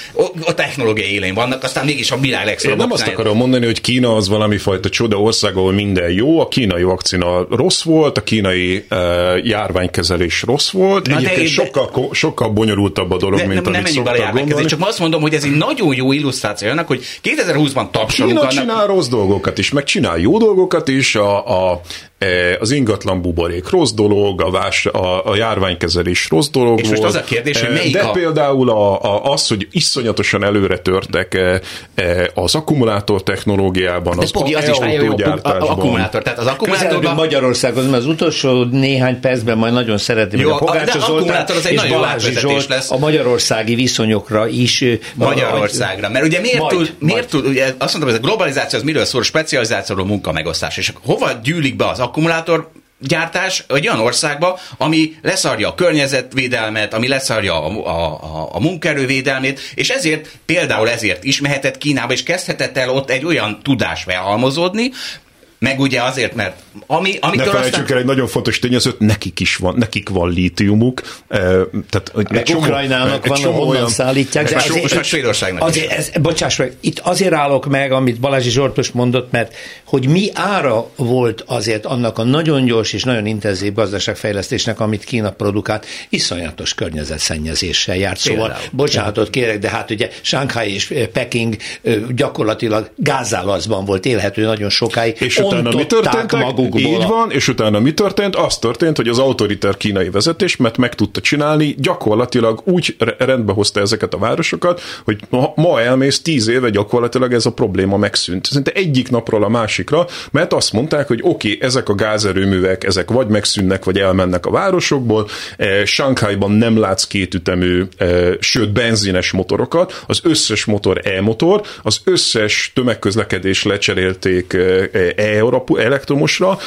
a technológia élén vannak, aztán mégis a világ legszarabb Én nem azt akarom mondani, hogy Kína az valami fajta csoda ország, ahol minden jó. A kínai vakcina rossz volt, a kínai uh, járványkezelés rossz volt. Na Egyébként de, sokkal, sokkal bonyolultabb a dolog, de, mint nem, amit nem szoktak gondolni. Csak azt mondom, hogy ez egy nagyon jó illusztráció annak, hogy 2020-ban tapsolunk. Kína annak... csinál rossz dolgokat is, meg csinál jó dolgokat is. A, a E, az ingatlan buborék rossz dolog, a, vás, a, a járványkezelés rossz dolog És volt. most az a kérdés, hogy e, melyik De a... például a, a, az, hogy iszonyatosan előre törtek e, az akkumulátor technológiában, az, az, az is autógyártásban. Akkumulátor, tehát az akkumulátorban... Magyarországon, az utolsó néhány percben majd nagyon szeretném, jó, hogy a Pogácsa Zoltán az egy és Balázsi Zsolt lesz. a magyarországi viszonyokra is. Magyarországra, mert ugye miért majd, tud, miért tud, ugye azt mondom, hogy a globalizáció az miről szól, specializációról, munkamegosztás, és hova gyűlik be az akkumulátor gyártás egy olyan országba, ami leszarja a környezetvédelmet, ami leszarja a, a, a, a munkerővédelmét, és ezért például ezért is mehetett Kínába, és kezdhetett el ott egy olyan tudás felhalmozódni, meg ugye azért, mert ami, amitől ne felejtsük aztán... el egy nagyon fontos tényezőt, nekik is van, nekik van lítiumuk. E, tehát, egy csomó, Ukrajnának van, honnan olyan, szállítják. De azért, most Svédországnak azért, ez, bocsáss meg, itt azért állok meg, amit Balázsi Zsoltos mondott, mert hogy mi ára volt azért annak a nagyon gyors és nagyon intenzív gazdaságfejlesztésnek, amit Kína produkált, iszonyatos környezetszennyezéssel járt. Szóval, Például. bocsánatot kérek, de hát ugye Shanghai és Peking gyakorlatilag gázálaszban volt élhető nagyon sokáig. És utána mi történt? Így van, és utána mi történt? Az történt, hogy az autoriter kínai vezetés, mert meg tudta csinálni, gyakorlatilag úgy rendbe hozta ezeket a városokat, hogy ma, elmész tíz éve gyakorlatilag ez a probléma megszűnt. Szinte egyik napról a másikra, mert azt mondták, hogy oké, okay, ezek a gázerőművek, ezek vagy megszűnnek, vagy elmennek a városokból, eh, Shanghaiban nem látsz kétütemű, eh, sőt benzines motorokat, az összes motor e-motor, az összes tömegközlekedés lecserélték eh, elektromosra.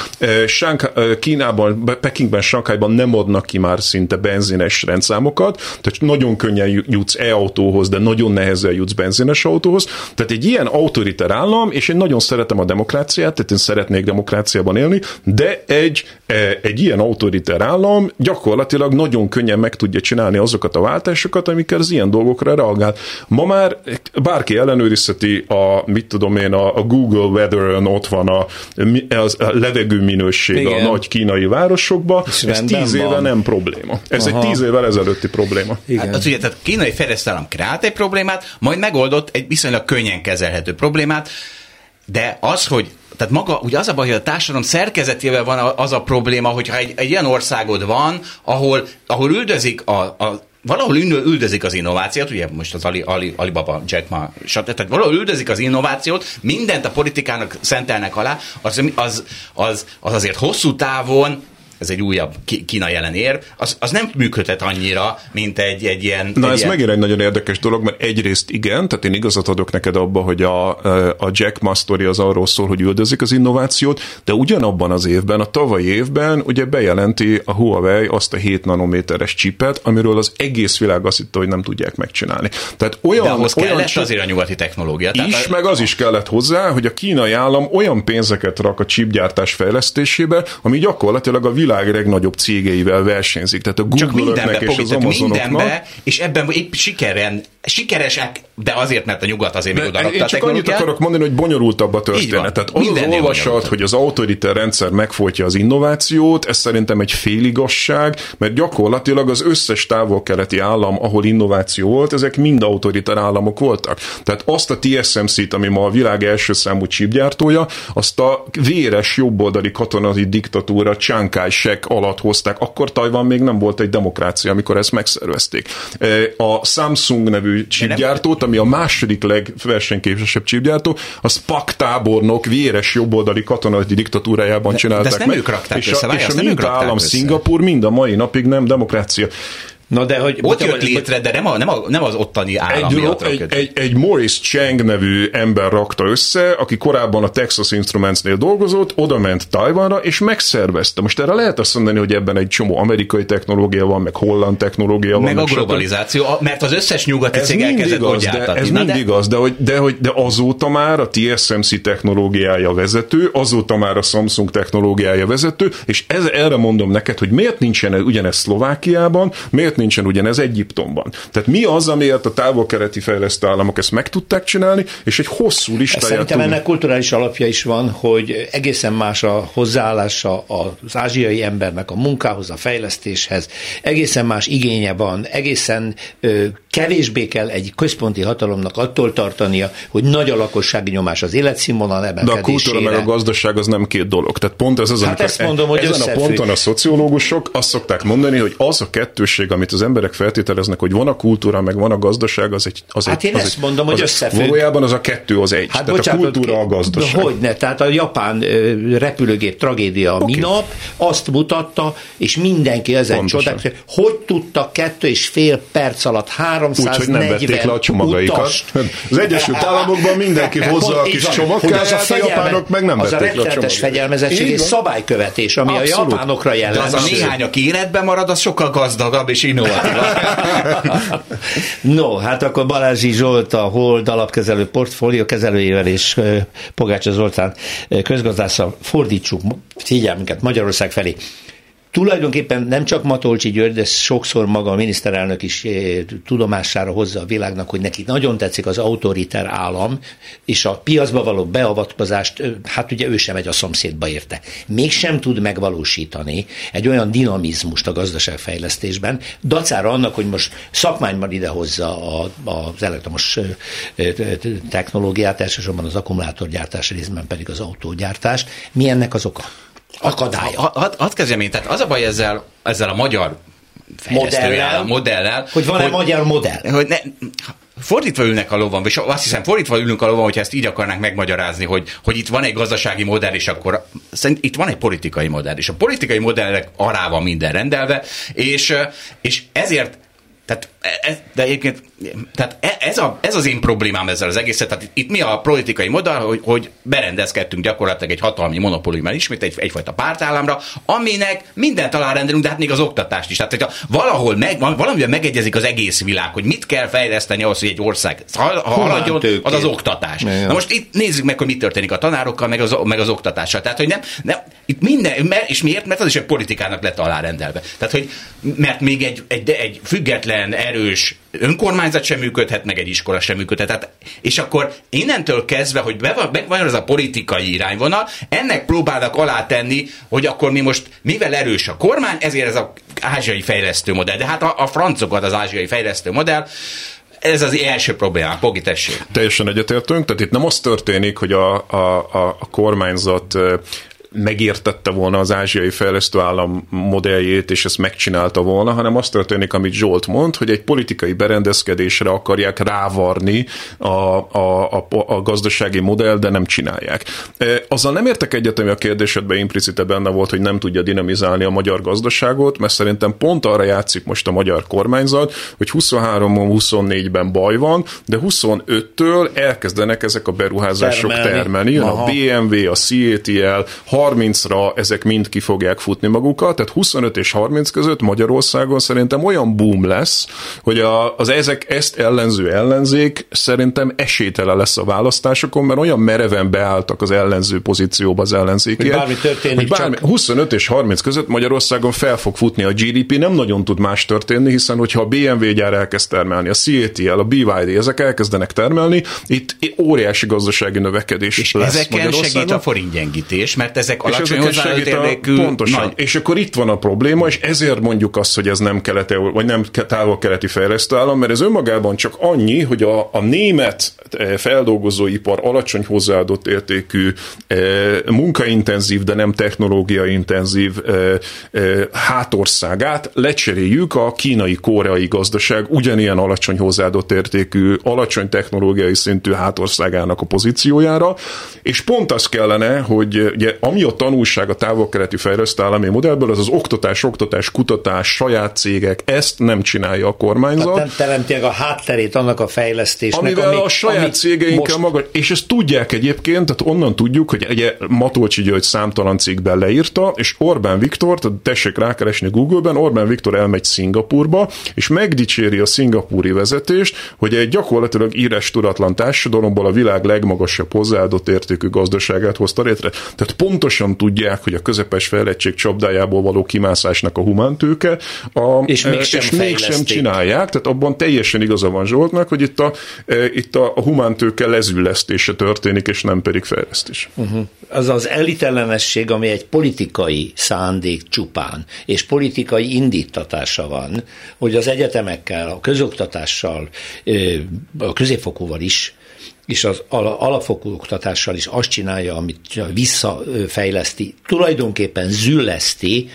Kínában, Pekingben, Sankhájban nem adnak ki már szinte benzines rendszámokat, tehát nagyon könnyen jutsz e-autóhoz, de nagyon nehezen jutsz benzines autóhoz. Tehát egy ilyen autoriter állam, és én nagyon szeretem a demokráciát, tehát én szeretnék demokráciában élni, de egy, egy ilyen autoriter állam gyakorlatilag nagyon könnyen meg tudja csinálni azokat a váltásokat, amikkel az ilyen dolgokra reagál. Ma már bárki ellenőrizheti a, mit tudom én, a, a Google Weather-ön ott van a, az a levegő minőség Igen. a nagy kínai városokba, És ez tíz éve van. nem probléma. Ez Aha. egy tíz évvel ezelőtti probléma. Igen. Hát, az ugye, tehát kínai fejlesztállam kreált egy problémát, majd megoldott egy viszonylag könnyen kezelhető problémát, de az, hogy tehát maga, ugye az a baj, hogy a társadalom szerkezetével van az a probléma, hogyha egy, egy ilyen országod van, ahol, ahol üldözik a, a valahol üldözik az innovációt, ugye most az Ali, Ali, Alibaba, Jack Ma, stb. Tehát valahol üldözik az innovációt, mindent a politikának szentelnek alá, az, az, az, az azért hosszú távon ez egy újabb Kína jelen ér, az, az nem működhet annyira, mint egy, egy ilyen... Na egy ez ilyen... megint egy nagyon érdekes dolog, mert egyrészt igen, tehát én igazat adok neked abba, hogy a, a Jack Ma sztori az arról szól, hogy üldözik az innovációt, de ugyanabban az évben, a tavalyi évben ugye bejelenti a Huawei azt a 7 nanométeres csipet, amiről az egész világ azt hitte, hogy nem tudják megcsinálni. Tehát olyan, de ahhoz olyan kellett azért a nyugati technológia. Is, tehát, meg az is kellett hozzá, hogy a kínai állam olyan pénzeket rak a chipgyártás fejlesztésébe, ami gyakorlatilag a világ legnagyobb cégeivel versenyzik. Tehát a Google-öknek és az Amazonoknak. Mindenbe, és ebben épp sikeren, sikeresek, de azért, mert a nyugat azért még oda Én csak annyit akarok mondani, hogy bonyolultabb a történet. Tehát az az olvasat, hogy az autoritár rendszer megfolytja az innovációt, ez szerintem egy féligasság, mert gyakorlatilag az összes távol-keleti állam, ahol innováció volt, ezek mind autoritár államok voltak. Tehát azt a TSMC-t, ami ma a világ első számú chipgyártója, azt a véres jobboldali katonai diktatúra Chiang Kai-shek alatt hozták. Akkor Tajvan még nem volt egy demokrácia, amikor ezt megszervezték. A Samsung nevű chipgyártót, ami a második legversenyképesebb chipgyártó, a SPAC tábornok véres jobboldali katonai diktatúrájában de, csinálták de ezt nem meg. Ők rakták és össze, a, és a mint állam össze. Szingapur mind a mai napig nem demokrácia. Na de hogy... Ott jött létre, de nem, a, nem, a, nem az ottani állam egy, miatt egy, egy, egy Morris Chang nevű ember rakta össze, aki korábban a Texas Instruments-nél dolgozott, oda ment Tajvanra, és megszervezte. Most erre lehet azt mondani, hogy ebben egy csomó amerikai technológia van, meg holland technológia van. Meg a globalizáció, stb. mert az összes nyugati ez cég elkezdett igaz, de, Ez Na, mind de... igaz, de, hogy, de, hogy, de azóta már a TSMC technológiája vezető, azóta már a Samsung technológiája vezető, és ez, erre mondom neked, hogy miért nincsen ugyanez Szlovákiában, miért nincsen ugyanez egy Egyiptomban. Tehát mi az, amiért a távol-keleti fejlesztő államok ezt meg tudták csinálni, és egy hosszú listáját Szerintem ennek kulturális alapja is van, hogy egészen más a hozzáállása az ázsiai embernek a munkához, a fejlesztéshez, egészen más igénye van, egészen ö, kevésbé kell egy központi hatalomnak attól tartania, hogy nagy a lakossági nyomás az életszínvonal emelkedésére. De a kultúra meg a gazdaság az nem két dolog. Tehát pont ez az, hát ezt mondom, hogy ezen összefügg. a ponton a szociológusok azt szokták mondani, hogy az a kettőség, amit az emberek feltételeznek, hogy van a kultúra, meg van a gazdaság, az egy... Az hát egy, én az ezt egy, mondom, az hogy összefügg. Valójában az a kettő az egy. Hát Tehát bocsánat, a kultúra a gazdaság. Hogyne, tehát a japán repülőgép tragédia okay. minap azt mutatta, és mindenki ezen csodák, hogy tudta kettő és fél perc alatt 340 Úgy, hogy nem vették le a csomagaikat. Utast. Az Egyesült Államokban mindenki hozza a kis csomagkáját, a japánok meg nem az vették le a csomagaikat. fegyelmezettség és szabálykövetés, ami Abszolút. a japánokra jellemző. De az a néhány, aki életben marad, az sokkal gazdagabb és innovatívabb. no, hát akkor Balázsi Zsolt, a Hold alapkezelő portfólió kezelőjével és Pogácsa Zoltán közgazdásszal fordítsuk figyelmünket Magyarország felé. Tulajdonképpen nem csak Matolcsi György, de sokszor maga a miniszterelnök is tudomására hozza a világnak, hogy neki nagyon tetszik az autoriter állam, és a piacba való beavatkozást, hát ugye ő sem megy a szomszédba érte. Mégsem tud megvalósítani egy olyan dinamizmust a gazdaságfejlesztésben, dacára annak, hogy most szakmányban idehozza az elektromos technológiát, elsősorban az akkumulátorgyártás, részben pedig az autógyártást. Mi ennek az oka? Akadálya. Hadd had kezdjem én, tehát az a baj ezzel, ezzel a magyar modellel, modellel hogy van-e magyar modell? Hogy ne, fordítva ülnek a lovon, és azt hiszem fordítva ülünk a lovon, hogyha ezt így akarnánk megmagyarázni, hogy, hogy itt van egy gazdasági modell, és akkor szerint itt van egy politikai modell, és a politikai modellek ará van minden rendelve, és, és ezért tehát ez, de egyébként tehát e, ez, a, ez az én problémám ezzel az egészet. Tehát itt mi a politikai modell, hogy, hogy berendezkedtünk gyakorlatilag egy hatalmi monopóliummal ismét, egy, egyfajta pártállamra, aminek mindent alárendelünk, de hát még az oktatást is. Tehát, hogyha valahol meg, valamivel megegyezik az egész világ, hogy mit kell fejleszteni ahhoz, hogy egy ország haladjon, az az oktatás. Na most itt nézzük meg, hogy mi történik a tanárokkal, meg az, meg az oktatással. Tehát, hogy nem, nem itt minden, és miért? Mert az is egy politikának lett alárendelve. Tehát, hogy mert még egy, egy, egy független, erős önkormányzat sem működhet, meg egy iskola sem működhet. Tehát, és akkor innentől kezdve, hogy megvan az a politikai irányvonal, ennek próbálnak alátenni, hogy akkor mi most, mivel erős a kormány, ezért ez az ázsiai fejlesztő modell. De hát a, a francokat az ázsiai fejlesztő modell, ez az első probléma, Pogi, tessék. Teljesen egyetértünk, tehát itt nem az történik, hogy a, a, a kormányzat megértette volna az ázsiai fejlesztő állam modelljét, és ezt megcsinálta volna, hanem az történik, amit Zsolt mond, hogy egy politikai berendezkedésre akarják rávarni a, a, a, a gazdasági modell, de nem csinálják. Azzal nem értek egyet, ami a kérdésedben implicite benne volt, hogy nem tudja dinamizálni a magyar gazdaságot, mert szerintem pont arra játszik most a magyar kormányzat, hogy 23-24-ben baj van, de 25-től elkezdenek ezek a beruházások termelni. termelni. a BMW, a CATL, 30-ra ezek mind ki fogják futni magukat, tehát 25 és 30 között Magyarországon szerintem olyan boom lesz, hogy a, az ezek ezt ellenző ellenzék szerintem esélytele lesz a választásokon, mert olyan mereven beálltak az ellenző pozícióba az ellenzékiek. Hogy bármi történik, hogy bármi, csak... 25 és 30 között Magyarországon fel fog futni a GDP, nem nagyon tud más történni, hiszen hogyha a BMW gyár elkezd termelni, a CATL, a BYD, ezek elkezdenek termelni, itt óriási gazdasági növekedés és lesz ezeken segít a forintgyengítés, mert ezek alacsony hozzáadott értékű. Pontosan. Nagy. És akkor itt van a probléma, és ezért mondjuk azt, hogy ez nem keleti, vagy nem távol-keleti fejlesztő állam, mert ez önmagában csak annyi, hogy a, a német eh, feldolgozóipar alacsony hozzáadott értékű, eh, munkaintenzív, de nem technológiaintenzív eh, hátországát lecseréljük a kínai-koreai gazdaság ugyanilyen alacsony hozzáadott értékű, alacsony technológiai szintű hátországának a pozíciójára, és pont az kellene, hogy ugye ami a tanulság a távol-keleti fejlesztő állami modellből, az az oktatás, oktatás, kutatás, saját cégek, ezt nem csinálja a kormányzat. Hát nem teremti a hátterét annak a fejlesztésnek, Amivel ami, a saját ami cégeinkkel most... maga, és ezt tudják egyébként, tehát onnan tudjuk, hogy ugye Matolcsi György számtalan cikkben leírta, és Orbán Viktor, tehát tessék rákeresni Google-ben, Orbán Viktor elmegy Szingapurba, és megdicséri a szingapúri vezetést, hogy egy gyakorlatilag írás tudatlan társadalomból a világ legmagasabb hozzáadott értékű gazdaságát hozta létre. Tehát pontosan tudják, hogy a közepes fejlettség csapdájából való kimászásnak a humántőke, a, és mégsem, és mégsem csinálják, tehát abban teljesen igaza van Zsoltnak, hogy itt a, e, itt a, a humántőke lezüllesztése történik, és nem pedig fejlesztés. Uh-huh. Az az elitellenesség, ami egy politikai szándék csupán, és politikai indítatása van, hogy az egyetemekkel, a közoktatással, a középfokúval is és az alapfokú oktatással is azt csinálja, amit visszafejleszti, tulajdonképpen zülleszti.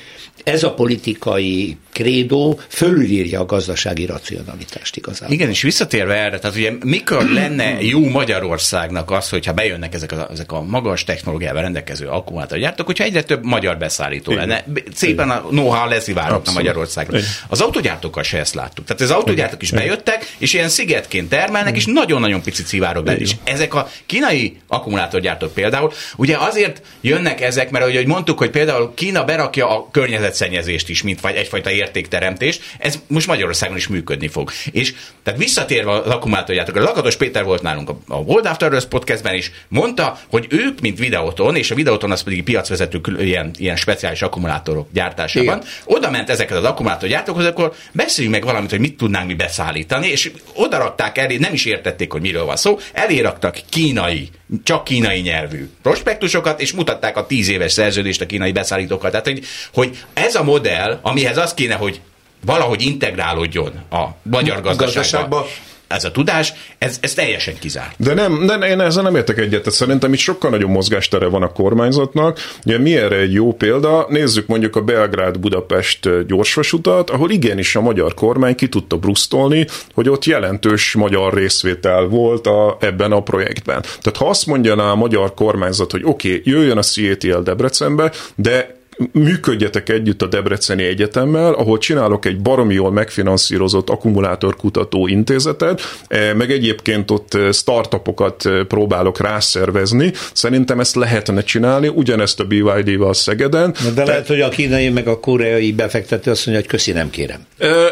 Ez a politikai krédó fölülírja a gazdasági racionalitást igazából. Igen, és visszatérve erre, tehát ugye mikor lenne jó Magyarországnak az, hogyha bejönnek ezek a, ezek a magas technológiával rendelkező akkumulátorgyártók, hogyha egyre több magyar beszállító Igen. lenne. Szépen a know-how leszivárogna Magyarországra. Igen. Az autógyártókkal se ezt láttuk. Tehát az autógyártók is bejöttek, és ilyen szigetként termelnek, és nagyon-nagyon pici szivárog be. És ezek a kínai akkumulátorgyártók például, ugye azért jönnek ezek, mert ahogy mondtuk, hogy például Kína berakja a környezetszennyezést is, mint vagy egyfajta értékteremtést, ez most Magyarországon is működni fog. És tehát visszatérve az akkumulátorjátok, a Lakatos Péter volt nálunk a, a World After Earth podcastben is, mondta, hogy ők, mint videóton, és a videóton az pedig piacvezető ilyen, ilyen speciális akkumulátorok gyártásában, Igen. oda ment ezeket az akkumulátorgyártókhoz, akkor beszéljünk meg valamit, hogy mit tudnánk mi beszállítani, és oda rakták elé, nem is értették, hogy miről van szó, eléraktak kínai, csak kínai nyelvű prospektusokat, és mutatták a tíz éves szerződést a kínai beszállítókkal. Tehát, hogy, hogy ez a modell, amihez az kéne, hogy valahogy integrálódjon a magyar gazdaságba. gazdaságba ez a tudás, ez, ez teljesen kizárt. De nem, de én ezzel nem értek egyet. Szerintem itt sokkal nagyobb mozgástere van a kormányzatnak. Ugye mi erre egy jó példa? Nézzük mondjuk a Belgrád-Budapest gyorsvasutat, ahol igenis a magyar kormány ki tudta brusztolni, hogy ott jelentős magyar részvétel volt a, ebben a projektben. Tehát ha azt mondja a magyar kormányzat, hogy oké, okay, jöjjön a CATL Debrecenbe, de működjetek együtt a Debreceni Egyetemmel, ahol csinálok egy baromi jól megfinanszírozott akkumulátorkutató intézetet, e, meg egyébként ott e, startupokat e, próbálok rászervezni. Szerintem ezt lehetne csinálni, ugyanezt a BYD-val Szegeden. De Te... lehet, hogy a kínai meg a koreai befektető azt mondja, hogy köszi, nem kérem.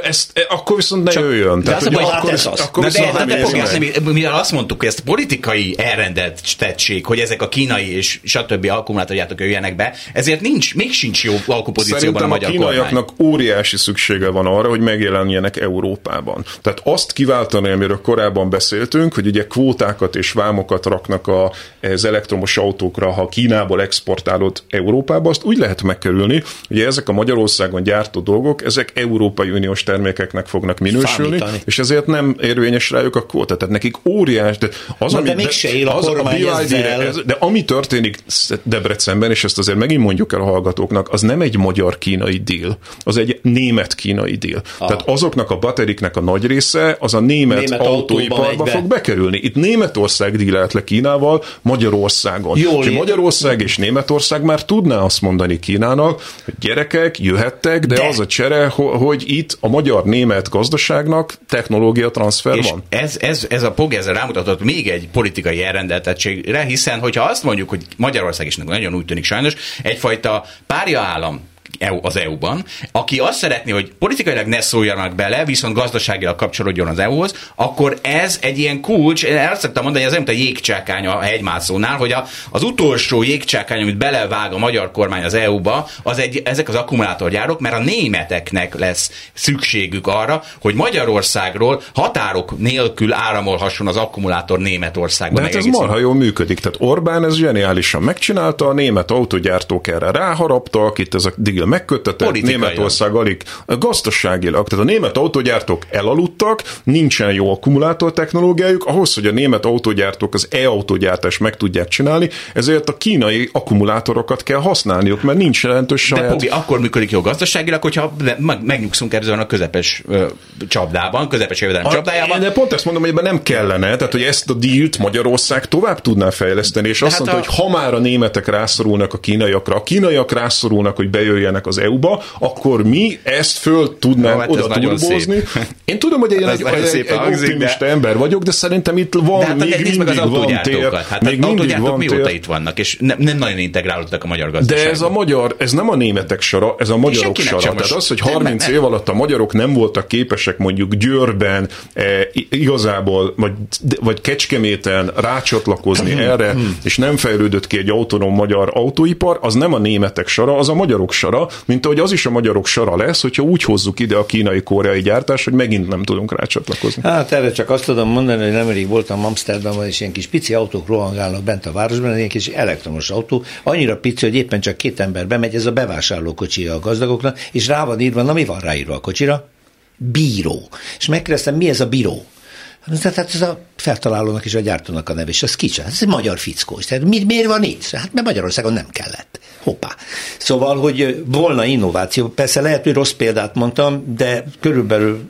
Ezt, akkor viszont ne Csak, jöjjön. Tehát, az, hát akkor, az. Akkor de, de, de, de, de, mivel azt mondtuk, hogy ezt politikai elrendeltettség, hogy ezek a kínai és stb. akkumulátorjátok jöjjenek be, ezért nincs, még sincs jó alkupozícióban a magyar a kínaiaknak kormány. óriási szüksége van arra, hogy megjelenjenek Európában. Tehát azt kiváltani, amiről korábban beszéltünk, hogy ugye kvótákat és vámokat raknak a, az elektromos autókra, ha Kínából exportálod Európába, azt úgy lehet megkerülni, hogy ezek a Magyarországon gyártó dolgok, ezek Európai Uniós termékeknek fognak minősülni, Számítani. és ezért nem érvényes rájuk a kvóta. Tehát nekik óriás, de az, Na, ami, de mégse él a az, kormány a ezzel. Ez, de ami történik Debrecenben, és ezt azért megint mondjuk el a hallgatóknak, az nem egy magyar-kínai deal, az egy német-kínai deal. Ah. Tehát azoknak a bateriknek a nagy része, az a német, német autóiparba fog bekerülni. Itt Németország dílelt le Kínával Magyarországon. Jól és Magyarország és Németország már tudná azt mondani Kínának, hogy gyerekek, jöhettek, de, de. az a csere, hogy itt a magyar-német gazdaságnak technológia transfer és van. Ez, ez, ez a POG ezzel rámutatott még egy politikai elrendeltettségre, hiszen hogyha azt mondjuk, hogy Magyarország is nagyon úgy tűnik sajnos, egyfajta párja állam az EU-ban, aki azt szeretné, hogy politikailag ne szóljanak bele, viszont gazdaságilag kapcsolódjon az EU-hoz, akkor ez egy ilyen kulcs, én azt szoktam mondani, hogy ez nem a jégcsákány a hegymászónál, hogy a, az utolsó jégcsákány, amit belevág a magyar kormány az EU-ba, az egy, ezek az akkumulátorgyárok, mert a németeknek lesz szükségük arra, hogy Magyarországról határok nélkül áramolhasson az akkumulátor Németországba. De hát ez marha jól működik. Tehát Orbán ez zseniálisan megcsinálta, a német autogyártók erre ráharaptak, itt ez a deal megköttetett, Németország alig gazdaságilag. Tehát a német autógyártók elaludtak, nincsen jó akkumulátor technológiájuk, ahhoz, hogy a német autógyártók az e-autógyártást meg tudják csinálni, ezért a kínai akkumulátorokat kell használniuk, mert nincs jelentős saját... De Pogi, akkor működik jó gazdaságilag, hogyha megnyugszunk ebben a közepes ö, csapdában, közepes jövedelem csapdájában. De pont ezt mondom, hogy ebben nem kellene, tehát hogy ezt a dílt Magyarország tovább tudná fejleszteni, és de azt hát mondta, a... hogy ha már a németek rászorulnak a kínaiakra, a kínaiak rászorulnak, hogy bejöjjön bekerüljenek az EU-ba, akkor mi ezt föl tudnánk no, hát oda turbózni. Én tudom, hogy én egy, egy, egy optimista de... ember vagyok, de szerintem itt van, de hát még mindig meg az van tér. Hát még mindig van mióta tér. itt vannak, és nem, nem nagyon integrálódtak a magyar gazdaságba. De ez a magyar, ez nem a németek sora, ez a magyarok sora. Tehát az, hogy 30 év alatt a magyarok nem voltak képesek mondjuk Győrben e, igazából, vagy, vagy Kecskeméten rácsatlakozni erre, hmm. és nem fejlődött ki egy autonóm magyar autóipar, az nem a németek sora, az a magyarok sora, mint ahogy az is a magyarok sora lesz, hogyha úgy hozzuk ide a kínai-koreai gyártást, hogy megint nem tudunk rá csatlakozni. Hát erre csak azt tudom mondani, hogy nemrég voltam Amsterdamban, és ilyen kis pici autók rohangálnak bent a városban, egy kis elektromos autó, annyira pici, hogy éppen csak két ember bemegy, ez a bevásárlókocsi a gazdagoknak, és rá van írva, na mi van ráírva a kocsira? Bíró. És megkérdeztem, mi ez a bíró? Tehát ez a feltalálónak és a gyártónak a neve, és az kicsi, ez egy magyar fickó. Tehát mi, miért van itt? Hát mert Magyarországon nem kellett. Hoppá. Szóval, hogy volna innováció. Persze lehet, hogy rossz példát mondtam, de körülbelül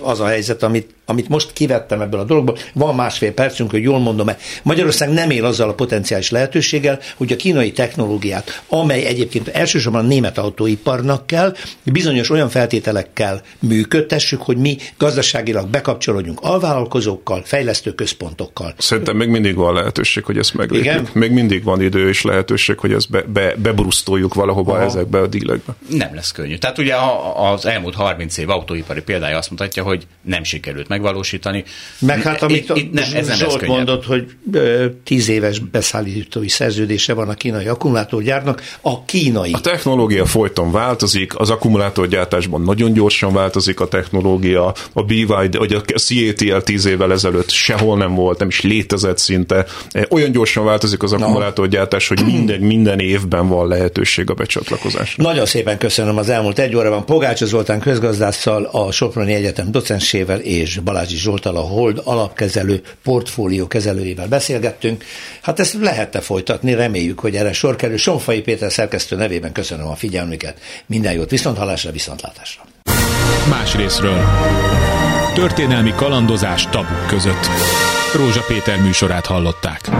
az a helyzet, amit amit most kivettem ebből a dologból, van másfél percünk, hogy jól mondom-e. Magyarország nem él azzal a potenciális lehetőséggel, hogy a kínai technológiát, amely egyébként elsősorban a német autóiparnak kell, bizonyos olyan feltételekkel működtessük, hogy mi gazdaságilag bekapcsolódjunk alvállalkozókkal, fejlesztő központokkal. Szerintem még mindig van lehetőség, hogy ezt meglépjük. Igen? Még mindig van idő és lehetőség, hogy ezt be, be, bebrusztoljuk valahova Aha. ezekbe a dílekbe. Nem lesz könnyű. Tehát ugye az elmúlt 30 év autóipari példája azt mutatja, hogy nem sikerült meg megvalósítani. Meg hát amit itt, itt ne, ez nem Zsolt mondott, hogy tíz éves beszállítói szerződése van a kínai akkumulátorgyárnak, a kínai. A technológia folyton változik, az akkumulátorgyártásban nagyon gyorsan változik a technológia, a BYD, vagy a CATL tíz évvel ezelőtt sehol nem volt, nem is létezett szinte. Olyan gyorsan változik az akkumulátorgyártás, hogy minden, *clears throat* minden évben van lehetőség a becsatlakozásra. Nagyon szépen köszönöm az elmúlt egy órában Pogács Zoltán közgazdásszal, a Soproni Egyetem docensével és Balázsi Zsoltal, a Hold alapkezelő portfólió kezelőjével beszélgettünk. Hát ezt lehetne folytatni, reméljük, hogy erre sor kerül. Sonfai Péter szerkesztő nevében köszönöm a figyelmüket. Minden jót, viszonthallásra, viszontlátásra. Más részről. Történelmi kalandozás tabuk között. Rózsa Péter műsorát hallották.